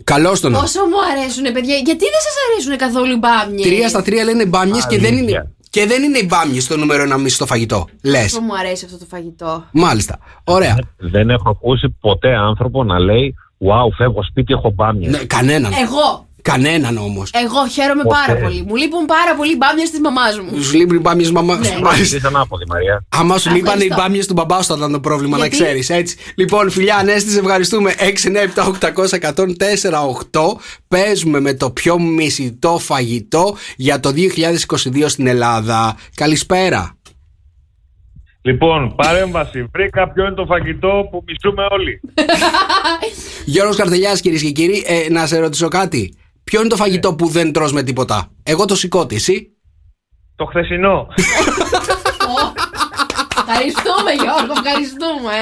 C: Καλώ τον.
D: Πόσο μου αρέσουν, παιδιά. Γιατί δεν σας αρέσουν καθόλου οι μπάμιες;
C: Τρία στα τρία λένε μπάμιες και, δεν είναι,
H: Αλήθεια.
C: Και δεν είναι οι μπάμιες το νούμερο ένα μισό φαγητό. Λες.
D: Πόσο μου αρέσει αυτό το φαγητό.
C: Μάλιστα. Ωραία.
H: Δεν έχω ακούσει ποτέ άνθρωπο να λέει Wow, φεύγω σπίτι, έχω μπάμιες.
C: Ναι, κανέναν.
D: Εγώ,
C: Κανέναν όμως.
D: εγώ χαίρομαι
H: Ποτέ.
D: πάρα πολύ. Μου λείπουν πάρα πολύ οι μπάμιες της μαμάς μου.
C: Σου λείπουν οι μπάμιες μαμάς.
D: Ναι.
H: Είσαι ανάποδη, Μαρία.
C: Άμα σου λείπανε οι
D: Ευχαριστώ.
C: μπάμιες του μπαμπά σου θα ήταν το πρόβλημα,
D: Γιατί;
C: να ξέρεις. Έτσι. Λοιπόν, φιλιά, Ανέστη, σε ευχαριστούμε. 6, 9, 7, 800, 104, 8. Παίζουμε με το πιο μισητό φαγητό για το 2022 στην Ελλάδα. Καλησπέρα.
I: Λοιπόν, παρέμβαση. Βρήκα ποιο είναι το φαγητό που μισούμε όλοι.
C: Γιώργος Καρτελιάς κυρίες και κύριοι, ε, να σε ρωτήσω κάτι. Ποιο είναι το φαγητό που δεν τρως με τίποτα; Εγώ το σηκώτη, εσύ.
I: Το χθεσινό.
D: Ευχαριστούμε, Γιώργο, ευχαριστούμε.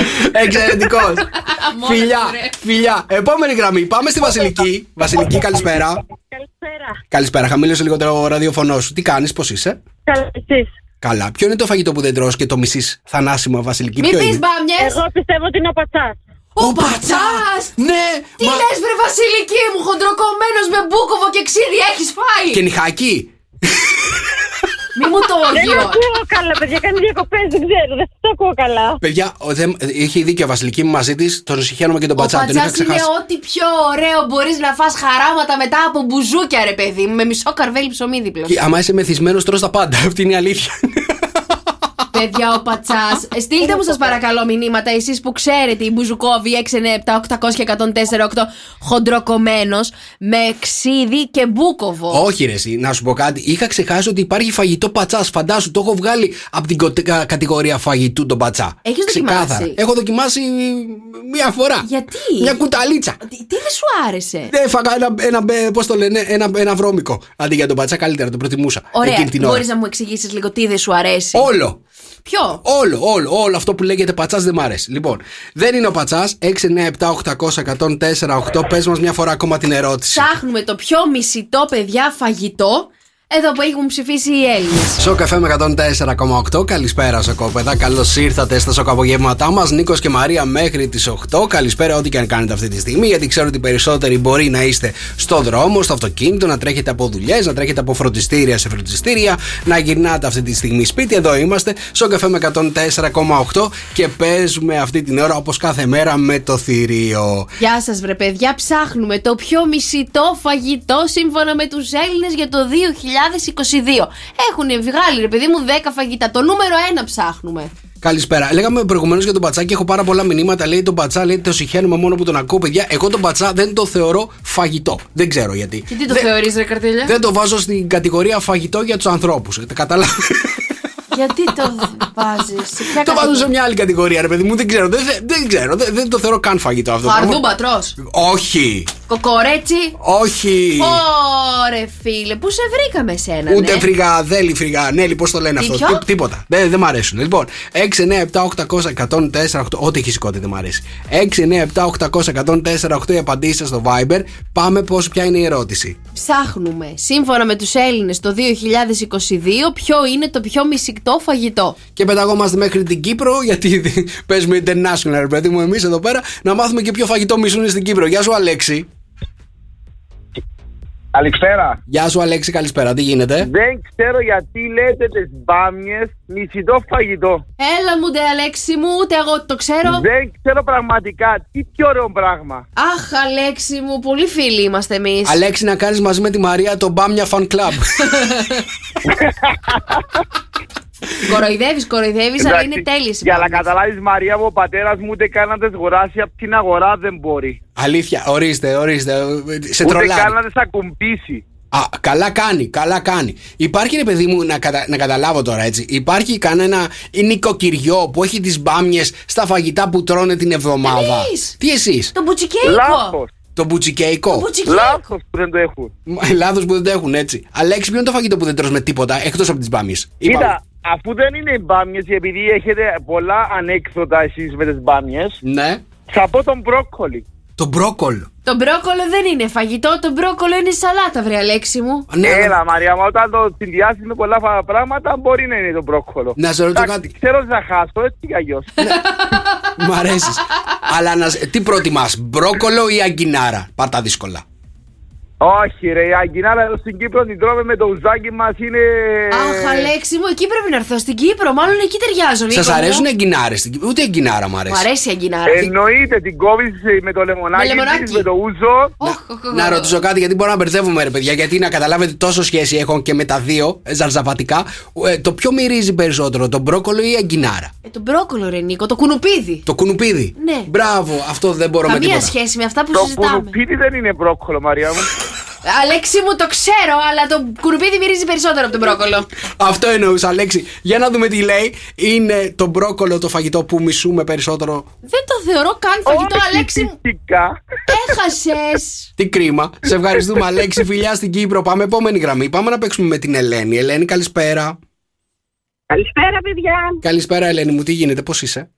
C: Εξαιρετικός.
D: Μόνος
C: φιλιά,
D: του, ρε.
C: φιλιά. Επόμενη γραμμή. Πάμε στη Βασιλική. Βασιλική, καλησπέρα.
E: Καλησπέρα.
C: Καλησπέρα. Χαμήλωσε λίγο το ραδιοφωνός σου. Τι κάνεις, πώς είσαι;
E: Καλά, εσείς;
C: Καλά. Ποιο είναι το φαγητό που δεν τρως και το μισείς θανάσιμο, Βασιλική.
D: Μην
C: Ποιο
D: πεις
C: είναι;
D: μπάμιες.
E: Εγώ πιστεύω ότι είναι ο πατσάς.
D: Ο πατσάς.
C: Ναι,
D: Τι
C: μα-
D: λες βρε Βασιλική μου, χοντροκομμένος με μπούκοβο και ξύδι έχεις φάει;
C: Και νυχάκι.
D: Μη μου το
E: Δεν
D: όγιο.
E: ακούω καλά, παιδιά. Κάνει διακοπές, δεν ξέρω. Δεν το ακούω καλά.
C: Παιδιά, ο, δεν, είχε δίκιο η Βασιλική μου μαζί της. Τον συγχαίρομαι και τον
D: Ο
C: πατσά. Τον είχα
D: πατσάς είναι
C: ξεχάσει.
D: ό,τι πιο ωραίο μπορείς να φας χαράματα μετά από μπουζούκια ρε παιδί μου, με μισό καρβέλι ψωμί δίπλα.
C: Και άμα είσαι μεθυσμένος, τρως τα πάντα. Αυτή είναι η αλήθεια.
D: Παιδιά, ο πατσάς. Στείλτε μου σας παρακαλώ μηνύματα εσείς που ξέρετε η Μπουζουκόβη 697 800 και 104 χοντροκομμένος με ξύδι και μπούκοβο.
C: Όχι, ρε, εσύ, να σου πω κάτι. Είχα ξεχάσει ότι υπάρχει φαγητό πατσάς. Φαντάσου, το έχω βγάλει από την κοτε- κα- κατηγορία φαγητού τον πατσά.
D: Έχεις
C: Ξεκάθαρα.
D: δοκιμάσει;
C: Έχω δοκιμάσει μία φορά.
D: Γιατί;
C: Μια κουταλίτσα.
D: Τι, τι δεν σου άρεσε;
C: Έφαγα ένα, ένα, πώς το λένε, ένα, ένα βρώμικο. Αντί για τον πατσά, καλύτερα, το προτιμούσα.
D: Ωραία,
C: Εκείνη την ώρα.
D: μπορείς να μου εξηγήσεις λίγο τι δεν σου αρέσει;
C: Όλο.
D: Ποιο;
C: Όλο, όλο, όλο αυτό που λέγεται πατσάς δεν μ' αρέσει. Λοιπόν, δεν είναι ο πατσάς. 6, 9, 7, 800, 104, 8. Πες μας μια φορά ακόμα την ερώτηση.
D: Ψάχνουμε το πιο μισητό παιδιά φαγητό εδώ που έχουν ψηφίσει οι Έλληνες.
C: Σοκαφέ με 104,8. Καλησπέρα, Σοκόπεδα. Καλώς ήρθατε στα σοκαπογεύματά μας. Νίκος και Μαρία μέχρι τις 8. Καλησπέρα, ό,τι και αν κάνετε αυτή τη στιγμή. Γιατί ξέρω ότι περισσότεροι μπορεί να είστε στο δρόμο, στο αυτοκίνητο, να τρέχετε από δουλειές, να τρέχετε από φροντιστήρια σε φροντιστήρια, να γυρνάτε αυτή τη στιγμή σπίτι. Εδώ είμαστε. Σοκαφέ με 104,8 και παίζουμε αυτή την ώρα όπως κάθε μέρα με το θηρίο.
D: Γεια σας, βρε παιδιά. Ψάχνουμε το πιο μισητό φαγητό σύμφωνα με τους Έλληνες για το 2022. Έχουν βγάλει, ρε παιδί μου, 10 φαγητά. Το νούμερο 1 ψάχνουμε.
C: Καλησπέρα. Λέγαμε προηγουμένως για τον πατσά και έχω πάρα πολλά μηνύματα. Λέει τον πατσά, λέει το συγχαίρουμε μόνο που τον ακούω, παιδιά. Εγώ τον πατσά δεν το θεωρώ φαγητό. Δεν ξέρω γιατί.
D: Και τι το
C: δεν,
D: θεωρείς, ρε καρτέλια;
C: δεν το βάζω στην κατηγορία φαγητό για τους ανθρώπους. Καταλάβει.
D: Γιατί το βάζεις;
C: το βάζω σε μια άλλη κατηγορία, ρε παιδί μου. Δεν ξέρω. Δεν, δεν, δεν ξέρω. Δεν, δεν το θεωρώ καν φαγητό αυτό. το πράγμα.
D: Φαρδούμπα τρώ.
C: Όχι.
D: Κοκορέτσι.
C: Όχι.
D: Ωρε φίλε, πού σε βρήκαμε εσένα.
C: Ούτε
D: ναι;
C: φρυγά, δέλη φρυγά, νέλη, πώς το λένε
D: Τι,
C: αυτό.
D: ποιο;
C: Τι- τίποτα. Δεν, δεν μ' αρέσουν. Λοιπόν, 6, 9, 7, 800, 104, 8. Ό,τι έχεις σηκώτη δεν μ' αρέσει. 6, 9, 7, 800, 104, 8 οι απαντήσεις στο Viber. Πάμε πώς, ποια είναι η ερώτηση.
D: Ψάχνουμε, σύμφωνα με τους Έλληνες το 2022, ποιο είναι το πιο μυσικτό φαγητό.
C: Και πεταγόμαστε μέχρι την Κύπρο, γιατί παίζουμε international, ρε παιδί μου, εμεί εδώ πέρα, να μάθουμε και ποιο φαγητό μισούν στην Κύπρο. Γεια σου, Αλέξη.
J: Καλησπέρα.
C: Γεια σου, Αλέξη, καλησπέρα. Τι γίνεται.
J: Δεν ξέρω γιατί λέτε τι μπάμιε μισητό φαγητό.
D: Έλα μου ντε Αλέξη μου, ούτε εγώ το ξέρω.
J: Δεν ξέρω πραγματικά τι πιο ωραίο πράγμα.
D: Αχ Αλέξη μου, πολύ φίλοι είμαστε εμείς.
C: Αλέξη, να κάνει μαζί με τη Μαρία το Μπάμια Fan Club.
D: Κοροϊδεύεις, κοροϊδεύεις, αλλά είναι τέλειες οι
J: Για να
D: μπάμιες.
J: καταλάβεις, Μαρία μου, ο πατέρας μου ούτε καν να τι αγοράσει από την αγορά δεν μπορεί.
C: Αλήθεια, ορίστε, ορίστε. Σε
J: ούτε
C: τρολάρει.
J: καν να τι ακουμπήσει.
C: Α, καλά κάνει, καλά κάνει. Υπάρχει ρε παιδί μου να, κατα- να καταλάβω τώρα έτσι. Υπάρχει κανένα νοικοκυριό που έχει τις μπάμιες στα φαγητά που τρώνε την εβδομάδα;
D: Εμείς.
C: Τι εσείς;
D: Το μπουτσικέικο.
J: Λάθος.
C: Το μπουτσικέικο.
D: Μπουτσικέικο.
J: Λάθος που δεν το έχουν.
C: Λάθος που δεν το έχουν έτσι. Αλέξη, ποιο είναι το φαγητό που δεν τρως με τίποτα εκτός από τις μπάμιες;
J: Κοίτα, αφού δεν είναι οι μπάμιες, επειδή έχετε πολλά ανέκδοτα εσείς με τις μπάμιες,
C: Ναι.
J: θα πω τον μπρόκολι.
C: Το μπρόκολο.
D: Το μπρόκολο δεν είναι φαγητό, το μπρόκολο είναι σαλάτα, βρε Αλέξη μου.
C: Ναι,
J: Έλα Μαρία, μα όταν το συνδυάσεις με πολλά φα- πράγματα μπορεί να είναι το μπρόκολο.
C: Να σε ρωτήσω
J: Εντάξει,
C: κάτι.
J: Ξέρω να χάσω, έτσι κι αλλιώς.
C: Μ' αρέσεις. Αλλά να, σε- τι προτιμάς, μπρόκολο ή αγκινάρα; Πάρ' τα δύσκολα.
J: Όχι ρε, η αγκινάρα εδώ στην Κύπρο την τρώμε με το ουζάκι μας είναι...
D: Αχ, Αλέξη μου, εκεί πρέπει να έρθω στην Κύπρο. Μάλλον εκεί ταιριάζω. Νίκο
C: Σας
D: μου.
C: αρέσουν οι αγκινάρες. Ούτε η αγκινάρα μου αρέσει.
D: Μου αρέσει η αγκινάρα.
J: Εννοείται την κόβεις με το λεμονάκι,
D: Με λεμονάκι.
J: της, με το ούζο.
D: Οχ, οχ, οχ.
C: Να ρωτήσω κάτι, γιατί μπορώ να μπερδεύουμε, ρε παιδιά. Γιατί να καταλάβετε τόσο σχέση έχω και με τα δύο ε, ζαρζαβατικά. Ε, το ποιο μυρίζει περισσότερο, το μπρόκολο ή η αγκινάρα;
D: Ε, το μπρόκολο, ρε Νίκο, το κουνουπίδι.
C: Το κουνουπίδι.
D: Ναι.
C: Μπράβο, αυτό δεν μπορώ με
D: Καμία
C: τίποτα.
D: σχέση με αυτά που
J: Το
D: συζητάμε.
J: κουνουπίδι δεν είναι μπρόκολο Μαρία μου.
D: Αλέξη μου, το ξέρω, αλλά το κουνουπίδι μυρίζει περισσότερο από τον μπρόκολο.
C: Αυτό εννοούσα, Αλέξη. Για να δούμε τι λέει. Είναι το μπρόκολο το φαγητό που μισούμε περισσότερο.
D: Δεν το θεωρώ καν φαγητό,
J: Όχι,
D: Αλέξη μου.
J: φυσικά.
D: Έχασες.
C: Τι κρίμα. Σε ευχαριστούμε, Αλέξη. Φιλιά στην Κύπρο. Πάμε επόμενη γραμμή. Πάμε να παίξουμε με την Ελένη. Ελένη, καλησπέρα.
E: Καλησπέρα, παιδιά.
C: Καλησπέρα, Ελένη μου. Τι γίνεται, πώς είσαι;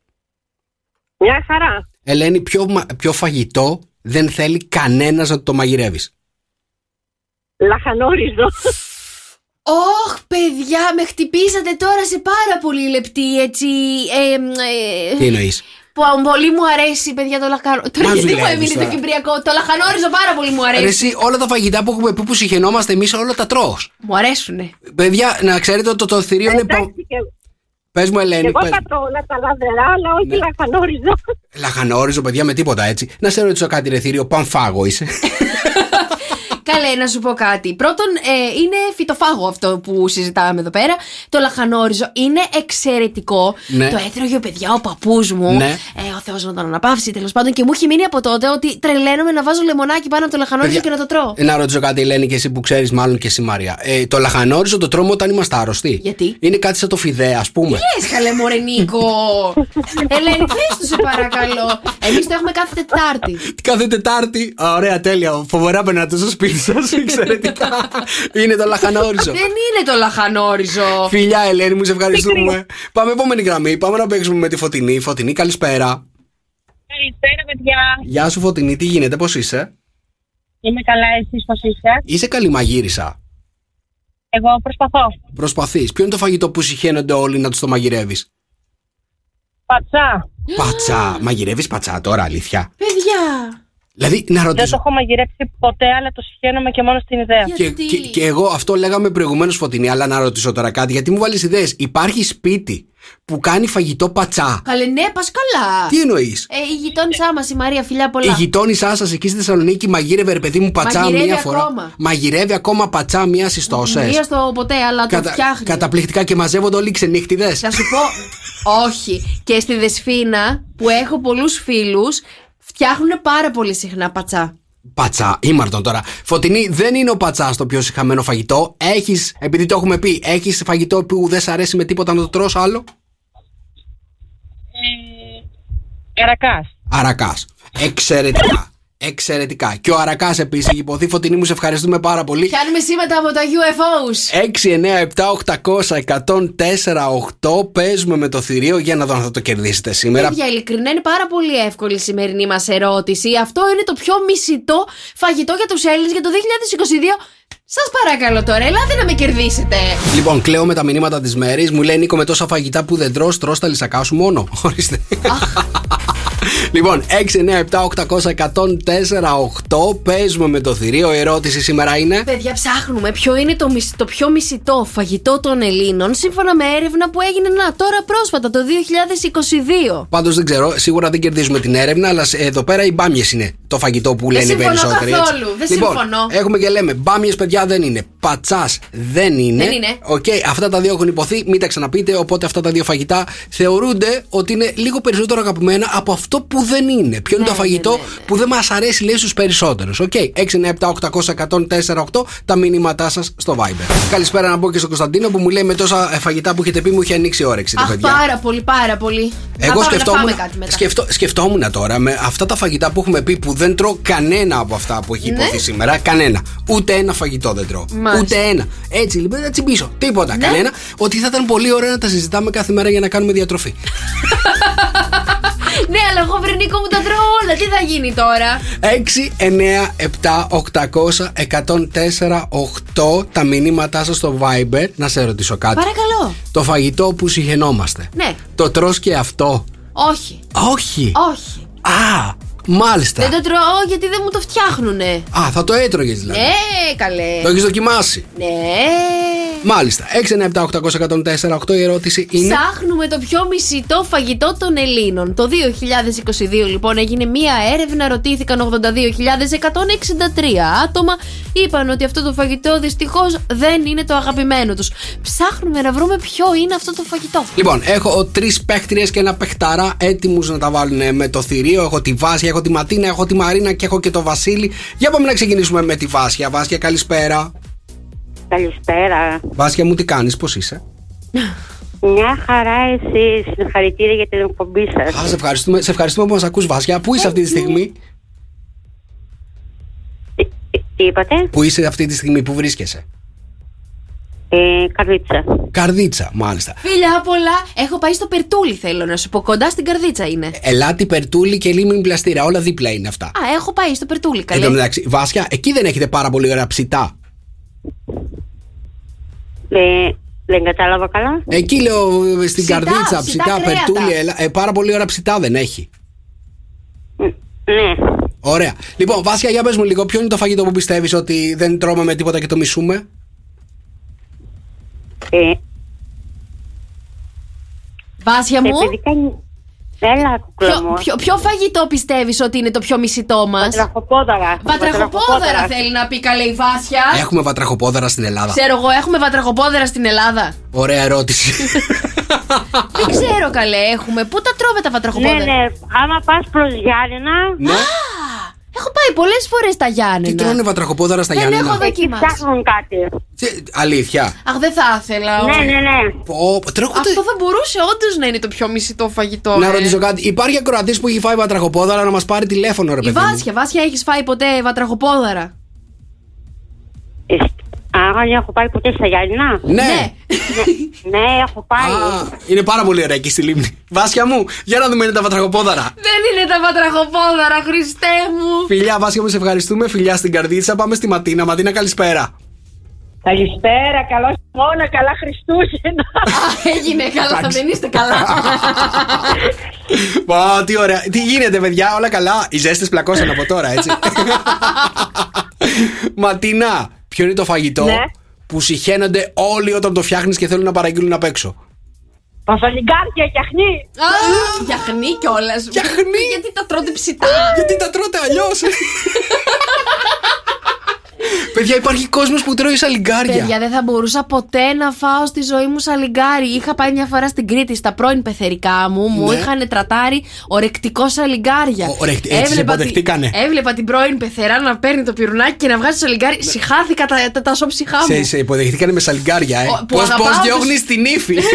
E: Μια χαρά.
C: Ελένη, ποιο, μα- ποιο φαγητό δεν θέλει κανένας να το μαγειρεύεις.
E: Λαχανόριζο.
D: Ωχ, παιδιά, με χτυπήσατε τώρα σε πάρα πολύ λεπτή έτσι. Ε, ε,
C: Τι εννοείς;
D: που πολύ μου αρέσει, παιδιά, το λαχανόριζο. Τώρα
C: Μα
D: γιατί μου
C: δουλεύεις
D: έμεινε το
C: τώρα.
D: κυπριακό. Το λαχανόριζο πάρα πολύ μου αρέσει.
C: Εσύ, όλα τα φαγητά που έχουμε πει που συχαινόμαστε εμείς, όλα τα τρώω.
D: Μου αρέσουνε.
C: Παιδιά, να ξέρετε ότι το, το θηρίο είναι.
E: Εντάξει, και
C: Πες μου, Ελένη,
E: εγώ
C: πες.
E: θα τρώω όλα τα λαδερά, αλλά όχι
C: Ναι.
E: λαχανόριζο.
C: Λαχανόριζο, παιδιά, με τίποτα έτσι. Να σε ρωτήσω κάτι, ρε θηρίο, πανφάγο είσαι.
D: Καλέ, να σου πω κάτι. Πρώτον, ε, είναι φυτοφάγο αυτό που συζητάμε εδώ πέρα. Το λαχανόριζο είναι εξαιρετικό.
C: Ναι.
D: Το έτρωγε, παιδιά, ο παππούς μου.
C: Ναι.
D: Ε, ο Θεός να τον αναπαύσει, τέλος πάντων. Και μου έχει μείνει από τότε ότι τρελαίνομαι να βάζω λεμονάκι πάνω από το λαχανόριζο
C: Παιδιά,
D: και να το τρώω.
C: Ε, Να ρωτήσω κάτι, Ελένη, και εσύ που ξέρεις, μάλλον και εσύ, Μαρία. Ε, το λαχανόριζο το τρώμε όταν είμαστε άρρωστοι.
D: Γιατί;
C: Είναι κάτι σαν το φιδέ, ας πούμε.
D: Λες, καλέ, μωρέ, Νίκο; Ελένη, πες του, σε παρακαλώ. Εμείς το έχουμε κάθε Τετάρτη.
C: Κάθε Τετάρτη. Α, ωραία, τέλεια. Φοβερά περνάτε στο σπίτι σα. Εξαιρετικά. είναι το λαχανόριζο.
D: Δεν είναι το λαχανόριζο.
C: Φιλιά, Ελένη, μου σε ευχαριστούμε. Πάμε επόμενη γραμμή. Πάμε να παίξουμε με τη Φωτεινή. Φωτεινή, καλησπέρα.
E: Καλησπέρα, παιδιά.
C: Γεια σου, Φωτεινή, τι γίνεται, πώς είσαι;
E: Είμαι καλά, εσείς πώς είστε;
C: Είσαι καλή μαγείρισα.
E: Εγώ προσπαθώ.
C: Προσπαθείς. Ποιο είναι το φαγητό που συχαίνονται όλοι να τους το μαγειρεύεις;
E: Πατσά.
C: Πατσά. Μαγειρεύεις πατσά τώρα, αλήθεια;
D: Παιδιά.
C: Δηλαδή, να
E: Δεν το
C: ρωτήσω.
E: έχω μαγειρέψει ποτέ, αλλά το συχαίνομαι και μόνο στην ιδέα.
C: Και,
D: Γιατί;
C: και, και εγώ αυτό λέγαμε προηγουμένως φωτεινή, αλλά να ρωτήσω τώρα κάτι, γιατί μου βάλεις ιδέες. Υπάρχει σπίτι που κάνει φαγητό πατσά;
D: Καλέ, ναι, πας καλά.
C: Τι εννοείς;
D: Ε, η γειτόνισά μας, η Μαρία, φιλιά
C: Η
D: πολλά.
C: γειτόνισά σας εκεί στη Θεσσαλονίκη μαγείρευε, ρε παιδί μου, πατσά
D: Μαγειρεύει
C: μία φορά.
D: ακόμα.
C: Μαγειρεύει ακόμα πατσά μία στι τόσε.
D: Μία στο ποτέ, αλλά το φτιάχνει.
C: Καταπληκτικά και μαζεύονται όλοι οι ξενύχτιδες.
D: Θα σου πω, όχι. Και στη Δεσφίνα, που έχω πολλούς φίλους, φτιάχνουν πάρα πολύ συχνά πατσά.
C: Πατσά, ήμαρτον τώρα. Φωτεινή, δεν είναι ο πατσά το πιο συχαμένο φαγητό. Έχεις, επειδή το έχουμε πει, έχεις φαγητό που δεν σ' αρέσει με τίποτα να το τρως άλλο;
E: Καρακάς.
C: Αρακάς. Εξαιρετικά. Εξαιρετικά. Και ο Αρακάς επίσης έχει υποθεί. Φωτεινή μου, σε ευχαριστούμε πάρα πολύ.
D: Πιάνουμε σήματα από τα UFOs.
C: 6, 9, 7, 800 1048. Παίζουμε με το θηρίο για να δω αν θα το κερδίσετε σήμερα.
D: Παιδιά, ειλικρινά είναι πάρα πολύ εύκολη η σημερινή μας ερώτηση. Αυτό είναι το πιο μισητό φαγητό για τους Έλληνες για το 2022. Σας παρακαλώ τώρα, ελάτε να με κερδίσετε.
C: Λοιπόν, κλαίω με τα μηνύματα της μέρης. Μου λέει Νίκο με τόσα φαγητά που δεν τρως, τρως τα λυσακά σου μόνο. Ορίστε. Λοιπόν, 6, 9, 7, 800 1048. Παίζουμε με το θηρίο. Η ερώτηση σήμερα είναι.
D: Παιδιά, ψάχνουμε ποιο είναι το, μισ- το πιο μισητό φαγητό των Ελλήνων σύμφωνα με έρευνα που έγινε να, τώρα πρόσφατα, το 2022.
C: Πάντως δεν ξέρω, σίγουρα δεν κερδίζουμε την έρευνα, αλλά σε- εδώ πέρα οι μπάμιες είναι το φαγητό που λένε οι
D: συμφωνώ
C: περισσότεροι. έτσι.
D: καθόλου, δεν
C: λοιπόν,
D: συμφωνώ.
C: Έχουμε και λέμε μπάμιες, παιδιά δεν είναι. Πατσάς δεν είναι.
D: Δεν είναι.
C: Οκ, αυτά τα δύο έχουν ειπωθεί, μην τα ξαναπείτε. Οπότε αυτά τα δύο φαγητά θεωρούνται ότι είναι λίγο περισσότερο αγαπημένα από αυτό που δεν είναι. Ποιο είναι
D: Ναι,
C: το φαγητό που δεν μας αρέσει, λέει στους περισσότερους. Οκ, 6, 9, 7, 800 1048 τα μηνύματά σας στο Viber. Καλησπέρα να πω και στον Κωνσταντίνο που μου λέει με τόσα ε, φαγητά που έχετε πει μου έχει ανοίξει η όρεξη. ρε
D: Αχ,
C: παιδιά.
D: πάρα πολύ, πάρα πολύ. να
C: Εγώ
D: πάμε
C: σκεφτόμουν,
D: να φάμε κάτι μετά.
C: σκεφτό, σκεφτόμουν τώρα με αυτά τα φαγητά που έχουμε πει που δεν τρώω κανένα από αυτά που έχει
D: Ναι.
C: ειπωθεί σήμερα. Κανένα. Ούτε ένα φαγητό δεν τρώω.
D: μας.
C: Ούτε ένα. Έτσι λοιπόν, να τσιμπήσω. Τίποτα,
D: Ναι.
C: κανένα. Ότι θα ήταν πολύ ωραίο να τα συζητάμε κάθε μέρα για να κάνουμε διατροφή.
D: Ναι, αλλά εγώ βρενίκο μου τα τρώω όλα. Τι θα γίνει τώρα;
C: 6, 9, 7, 800, 104, 8 τα μηνύματά σας στο Viber. Να σε ρωτήσω κάτι.
D: Παρακαλώ.
C: Το φαγητό που συγχαινόμαστε.
D: Ναι.
C: Το τρως και αυτό;
D: Όχι.
C: Όχι.
D: Όχι.
C: Α, μάλιστα.
D: Δεν το τρώω γιατί δεν μου το φτιάχνουνε.
C: Α, θα το έτρωγες δηλαδή.
D: Ναι, καλέ.
C: Το έχεις δοκιμάσει;
D: Ναι.
C: Μάλιστα. 6, 9, 7, 800, 104, 8 η ερώτηση είναι.
D: Ψάχνουμε το πιο μισητό φαγητό των Ελλήνων. Το 2022 λοιπόν έγινε μία έρευνα, ρωτήθηκαν 82.163 άτομα. Είπαν ότι αυτό το φαγητό δυστυχώς δεν είναι το αγαπημένο τους. Ψάχνουμε να βρούμε ποιο είναι αυτό το φαγητό.
C: Λοιπόν, έχω τρεις παίχτριε και ένα παιχταρά έτοιμους να τα βάλουν με το θηρίο. Έχω τη Βάσια, έχω τη Ματίνα, έχω τη Μαρίνα και έχω και το Βασίλη. Για πάμε να ξεκινήσουμε με τη Βάσια. Βάσια, καλησπέρα.
K: Καλησπέρα.
C: Βάσια μου, τι κάνεις, πώς είσαι;
K: Μια χαρά εσύ. Συγχαρητήρια για την εκπομπή σας.
C: Α, σε ευχαριστούμε, σε ευχαριστούμε που μας ακούς Βάσια. Πού είσαι αυτή τη στιγμή,
K: Τι είπατε,
C: Πού είσαι αυτή τη στιγμή, που βρίσκεσαι;
K: ε, Καρδίτσα.
C: Καρδίτσα, μάλιστα.
D: Φιλιά πολλά. Έχω πάει στο Περτούλι, θέλω να σου πω. Κοντά στην καρδίτσα είναι.
C: Ελάτι, Περτούλη και Λίμνη Πλαστήρα. Όλα δίπλα είναι αυτά.
D: Α, έχω πάει στο Περτούλι,
C: Εν
D: καλέ.
C: τω μεταξύ, Βάσια, εκεί δεν έχετε πάρα πολύ ωραία ψητά.
K: Ε, δεν κατάλαβα καλά.
C: Εκεί λέω στην
K: Ψητά,
C: καρδίτσα,
K: ψητά
C: ψητά,
K: κρέατα.
C: Περτούλη. ελα- ε, πάρα πολύ ωραία ψητά δεν έχει.
K: Ναι.
C: Ωραία. Λοιπόν, Βάσια, για πες μου λίγο, ποιο είναι το φαγητό που πιστεύεις ότι δεν τρώμε με τίποτα και το μισούμε;
K: Ε,
D: Βάσια μου;
K: επειδή κάνει... Έλα, κουκλά
D: Ποιο,
K: μου.
D: ποιο, ποιο φαγητό πιστεύεις ότι είναι το πιο μισητό μας;
K: Βατραχοπόδαρα.
D: Βατραχοπόδαρα θέλει να πει καλέ η Βάσια.
C: Έχουμε βατραχοπόδαρα στην Ελλάδα.
D: Ξέρω εγώ, έχουμε βατραχοπόδαρα στην Ελλάδα.
C: Ωραία ερώτηση.
D: Δεν ξέρω καλέ, έχουμε. Πού τα τρώμε τα
K: Ναι,
D: βατραχοπόδαρα.
K: ναι. Άμα πας προς Γιάννενα...
C: Ναι.
D: Έχω πάει πολλές φορές στα Γιάννενα.
C: Τι τρώνε βατραχοπόδαρα στα
D: Δεν
C: Γιάννενα;
D: έχω δοκιμάσει.
K: Ψάχνουν κάτι.
C: Αλήθεια;
D: Αχ, δεν θα ήθελα.
K: Ναι, ναι, ναι.
C: Πω, πω, τρώγονται-
D: Αυτό θα μπορούσε όντως να είναι το πιο μισητό φαγητό.
C: Να
D: ε.
C: ρωτήσω κάτι. Υπάρχει ακροατής που έχει φάει βατραχοπόδαρα να μας πάρει τηλέφωνο, ρε
D: Η
C: παιδί. μου;
D: Βάσια, Βάσια, έχεις φάει ποτέ βατραχοπόδαρα;
K: Άρα έχω πάει ποτέ στα Γιάννενα.
C: Ναι.
K: Ναι, έχω πάει.
C: Α, είναι πάρα πολύ ωραία εκεί στη λίμνη. Βάσια μου, για να δούμε είναι τα βατραχοπόδαρα.
D: Δεν είναι τα βατραχοπόδαρα, Χριστέ μου.
C: Φιλιά, Βάσια μου, σε ευχαριστούμε. Φιλιά στην καρδίτσα. Πάμε στη Ματίνα. Ματίνα, καλησπέρα.
L: Καλησπέρα, καλό χειμώνα, καλά Χριστούγεννα.
D: Έγινε καλά, δεν είστε καλά.
C: Μα, τι ωραία. Τι γίνεται, παιδιά, όλα καλά; Οι ζέστες πλακώσαν από τώρα, έτσι. Ματίνα, ποιο είναι το φαγητό
L: Ναι.
C: που συχαίνονται όλοι όταν το φτιάχνεις και θέλουν να παραγγείλουν απ' έξω;
L: Πασαλιγκάρια και αχνί.
D: Α, Γιαχνί κιόλας.
C: Γιαχνί.
D: Γιατί τα τρώτε ψητά.
C: Γιατί τα τρώτε αλλιώς. Παιδιά, υπάρχει κόσμος που τρώει σαλιγκάρια.
D: Παιδιά, δεν θα μπορούσα ποτέ να φάω στη ζωή μου σαλιγκάρι. Είχα πάει μια φορά στην Κρήτη στα πρώην πεθερικά μου. Μου
C: Ναι.
D: είχαν τρατάρει ορεκτικό σαλιγκάρια.
C: Ο- ορεκτι- έτσι σε
D: Έβλεπα
C: υποδεχτήκανε.
D: τη- Έβλεπα την πρώην πεθερά να παίρνει το πυρουνάκι και να βγάζει το σαλιγκάρι. Συχάθηκα τα, τα, τα σώψυχά μου.
C: Σε, σε υποδεχτήκανε με σαλιγκάρια, ε.
D: Ο- που
C: Πώ
D: αγαπάω
C: πώς
D: τους-
C: διώχνεις την ύφη.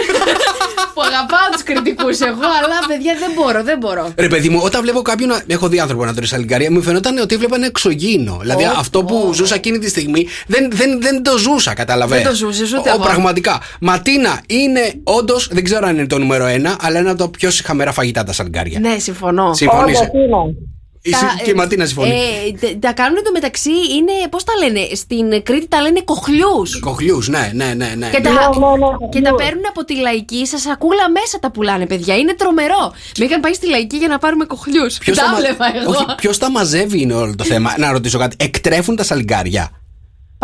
D: που αγαπάω τους κριτικούς εγώ, αλλά παιδιά δεν μπορώ, δεν μπορώ.
C: Ρε παιδί μου, όταν βλέπω κάποιον να. Έχω δει άνθρωπο να τρώει σαλιγκάρια, μου φαινόταν ότι έβλεπα ένα εξωγήινο. Δηλαδή
D: Ω,
C: αυτό που ζούσα εκείνη τη στιγμή δεν, δεν, δεν το ζούσα, κατάλαβε.
D: Δεν το ζούσες ούτε
C: Ο,
D: εγώ.
C: Πραγματικά. Ματίνα είναι όντω, δεν ξέρω αν είναι το νούμερο ένα, αλλά είναι από τα πιο συχαμερά φαγητά τα σαλιγκάρια.
D: Ναι, συμφωνώ.
C: Συμφωνείς, ε; Είσαι-
D: Τα-
C: και η Ματίνα συμφωνεί.
D: Ε, τε- τα κάνουν εντωμεταξύ είναι. Πώς τα λένε, στην Κρήτη τα λένε κοχλιούς.
C: Κοχλιούς, ναι, ναι, ναι. ναι.
D: Και τα, και τα παίρνουν από τη λαϊκή, σας σακούλα μέσα τα πουλάνε, παιδιά. Είναι τρομερό. Με είχαν πάει στη λαϊκή για να πάρουμε κοχλιούς.
C: Ποιος
D: Τα
C: τα μα-
D: βλέπα εγώ.
C: Όχι, ποιος τα μαζεύει είναι όλο το θέμα. να ρωτήσω κάτι. Εκτρέφουν τα σαλιγκάρια.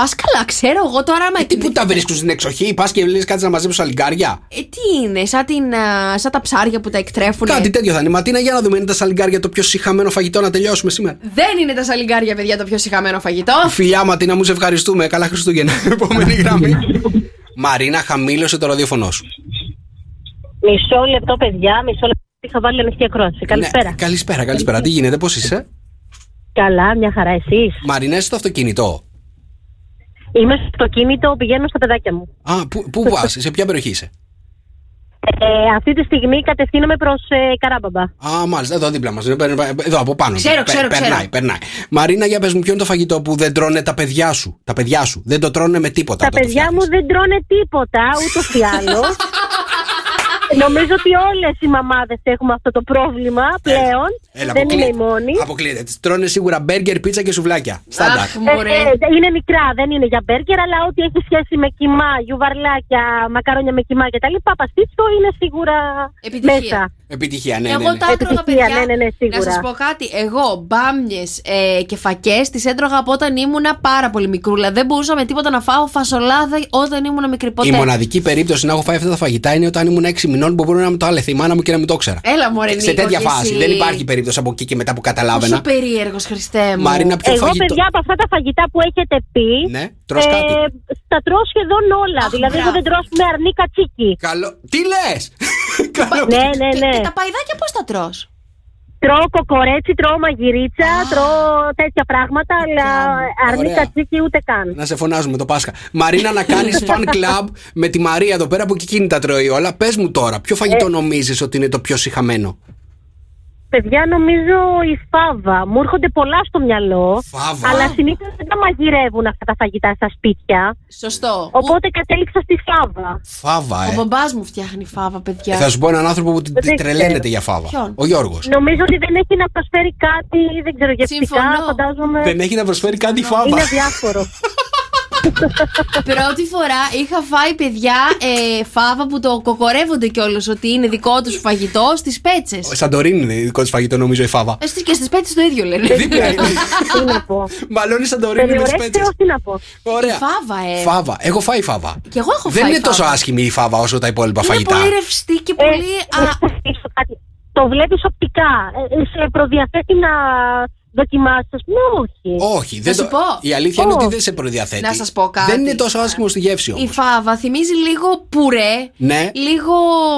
D: Πας καλά, ξέρω εγώ τώρα. Άμα...
C: Ε, τι που τα βρίσκουν στην εξοχή, πας και λες κάτι να μαζέψουν σαλιγκάρια.
D: Ε, τι είναι, σαν, την, α, σαν τα ψάρια που τα εκτρέφουν.
C: Κάτι τέτοιο θα είναι. Ματίνα, για να δούμε, είναι τα σαλιγκάρια το πιο συχαμένο φαγητό να τελειώσουμε σήμερα.
D: Δεν είναι τα σαλιγκάρια, παιδιά, το πιο συχαμένο φαγητό.
C: Φιλιά, Ματίνα, μου σε ευχαριστούμε. Καλά Χριστούγεννα. Επόμενη γραμμή. Μαρίνα, χαμήλωσε το ραδιοφωνό σου.
L: Μισό λεπτό, παιδιά, μισό λεπτό. Είχα βάλει ανοιχτή ακρόαση. Καλησπέρα.
C: Ναι, καλησπέρα, καλησπέρα. Τι γίνεται, πώς είσαι;
L: Καλά, μια χαρά, εσείς;
C: Μαρίνα, είσαι στο αυτοκίνητο.
L: Είμαι στο αυτοκίνητο, πηγαίνω στα παιδάκια μου.
C: Α, πού, πού πας, σε ποια περιοχή είσαι;
L: Ε, αυτή τη στιγμή κατευθύνομαι προς ε, Καράμπαμπα.
C: Α, μάλιστα, εδώ δίπλα μας. Εδώ από πάνω.
L: Ξέρω, ξέρω,
C: Περνάει,
L: ξέρω.
C: περνάει. Μαρίνα, για πες μου, ποιο είναι το φαγητό που δεν τρώνε τα παιδιά σου. Τα παιδιά σου. Δεν το τρώνε με τίποτα.
L: Τα
C: όταν το
L: παιδιά μου δεν τρώνε τίποτα, ούτως ή άλλως. Νομίζω ότι όλες οι μαμάδες έχουμε αυτό το πρόβλημα πλέον.
C: Έλα,
L: δεν
C: αποκλεί-
L: είμαι η μόνη.
C: Αποκλείεται. Τις Τρώνε σίγουρα μπέργκερ, πίτσα και σουβλάκια. Στάνταρ.
L: Ε, ε, είναι μικρά, δεν είναι για μπέργκερ, αλλά ό,τι έχει σχέση με κοιμά, γιουβαρλάκια, μακαρόνια με κοιμά κτλ. Παπαστίτσο είναι σίγουρα μέσα.
C: Επιτυχία, ναι, ναι.
D: Εγώ
C: ναι.
D: τα έτρωγα,
L: Επιτυχία,
D: παιδιά.
L: ναι, ναι, ναι,
D: να
L: σίγουρα.
D: σας πω κάτι. Εγώ μπάμιες ε, και φακές τις έτρωγα από όταν ήμουνα πάρα πολύ μικρούλα. Δεν μπορούσα με τίποτα να φάω φασολάδα όταν ήμουνα μικρή. Ποτέ.
C: Η μοναδική περίπτωση να έχω φάει αυτά τα φαγητά είναι όταν ήμουν 6 μηνών που μπορεί να μου το άλεθε η μάνα μου και να μην το ήξερα.
D: Έλα, μωρέ,
C: Σε
D: Νίκο,
C: τέτοια
D: κι
C: φάση.
D: εσύ.
C: Δεν υπάρχει περίπτωση από εκεί και μετά που καταλάβαινα.
D: Πόσο περίεργος, Χριστέ μου.
C: Μαρίνα, ποιο
L: Εγώ,
C: φαγητό.
L: παιδιά, από αυτά τα φαγητά που έχετε πει.
C: Ναι, τρως κάτι.
L: τα τρώω σχεδόν όλα. δηλαδή, εγώ δεν τρώω με αρνή κατσίκι.
C: Καλό. Τι λες!
L: ναι, ναι, ναι.
D: Και τα παϊδάκια πώς τα τρως;
L: Τρώω κοκορέτσι, τρώω μαγειρίτσα, τρώω τέτοια πράγματα, αλλά αρνή
C: Ωραία.
L: κατσίκι ούτε καν.
C: Να σε φωνάζουμε το Πάσχα. Μαρίνα, να κάνεις fan club με τη Μαρία εδώ πέρα που και εκείνη τα τρώει όλα. Πες μου τώρα, ποιο φαγητό
L: Ε.
C: νομίζεις ότι είναι το πιο συχαμένο;
L: Παιδιά, νομίζω η φάβα. Μου έρχονται πολλά στο μυαλό.
C: Φάβα.
L: Αλλά συνήθως δεν τα μαγειρεύουν αυτά τα φαγητά στα σπίτια.
D: Σωστό.
L: Οπότε κατέληξα στη φάβα.
C: Φάβα,
D: Ο
C: ε.
D: μπαμπά μου φτιάχνει φάβα, παιδιά.
C: Ε, Θα σου πω έναν άνθρωπο που
L: Δεν
C: τρελαίνεται
L: ξέρω.
C: για φάβα.
D: Ποιον;
C: Ο Γιώργος.
L: Νομίζω ότι δεν έχει να προσφέρει κάτι, δεν ξέρω, γευστικά,
D: Συμφωνώ.
L: φαντάζομαι.
C: Δεν έχει να προσφέρει κάτι φάβα.
L: Είναι διάφορο.
D: Πρώτη φορά είχα φάει παιδιά ε, φάβα που το κοκορεύονται κιόλα ότι είναι δικό του φαγητό στι πέτσε.
C: Ο Σαντορίνη είναι δικό τη φαγητό, νομίζω η φάβα.
D: Και στι πέτσε το ίδιο λένε.
C: Δίπλα είναι.
L: Τι να πω.
C: Μαλώνει Σαντορίνη με τι πέτσε.
L: Περιορέξτε τι να πω.
C: Ωραία.
D: Φάβα, ε.
C: Φάβα. Έχω φάει φάβα.
D: Κι εγώ έχω
C: Δεν
D: φάει
C: είναι τόσο
D: φάβα.
C: άσχημη η φάβα όσο τα υπόλοιπα
D: Είναι
C: φαγητά.
D: πολύ ρευστή και πολύ.
L: Ε, να σας πείσω κάτι. Το βλέπεις οπτικά. Ε, σε προδιαθέτει να δοκιμάσεις, ας πούμε, όχι.
C: Όχι, δεν
D: σου
C: το...
D: πω.
C: η αλήθεια είναι ότι
L: Όχι.
C: δεν σε προδιαθέτει.
D: Να σας πω κάτι.
C: Δεν είναι τόσο άσχημο στη γεύση
D: Η
C: όμως.
D: φάβα θυμίζει λίγο πουρέ,
C: Ναι.
D: λίγο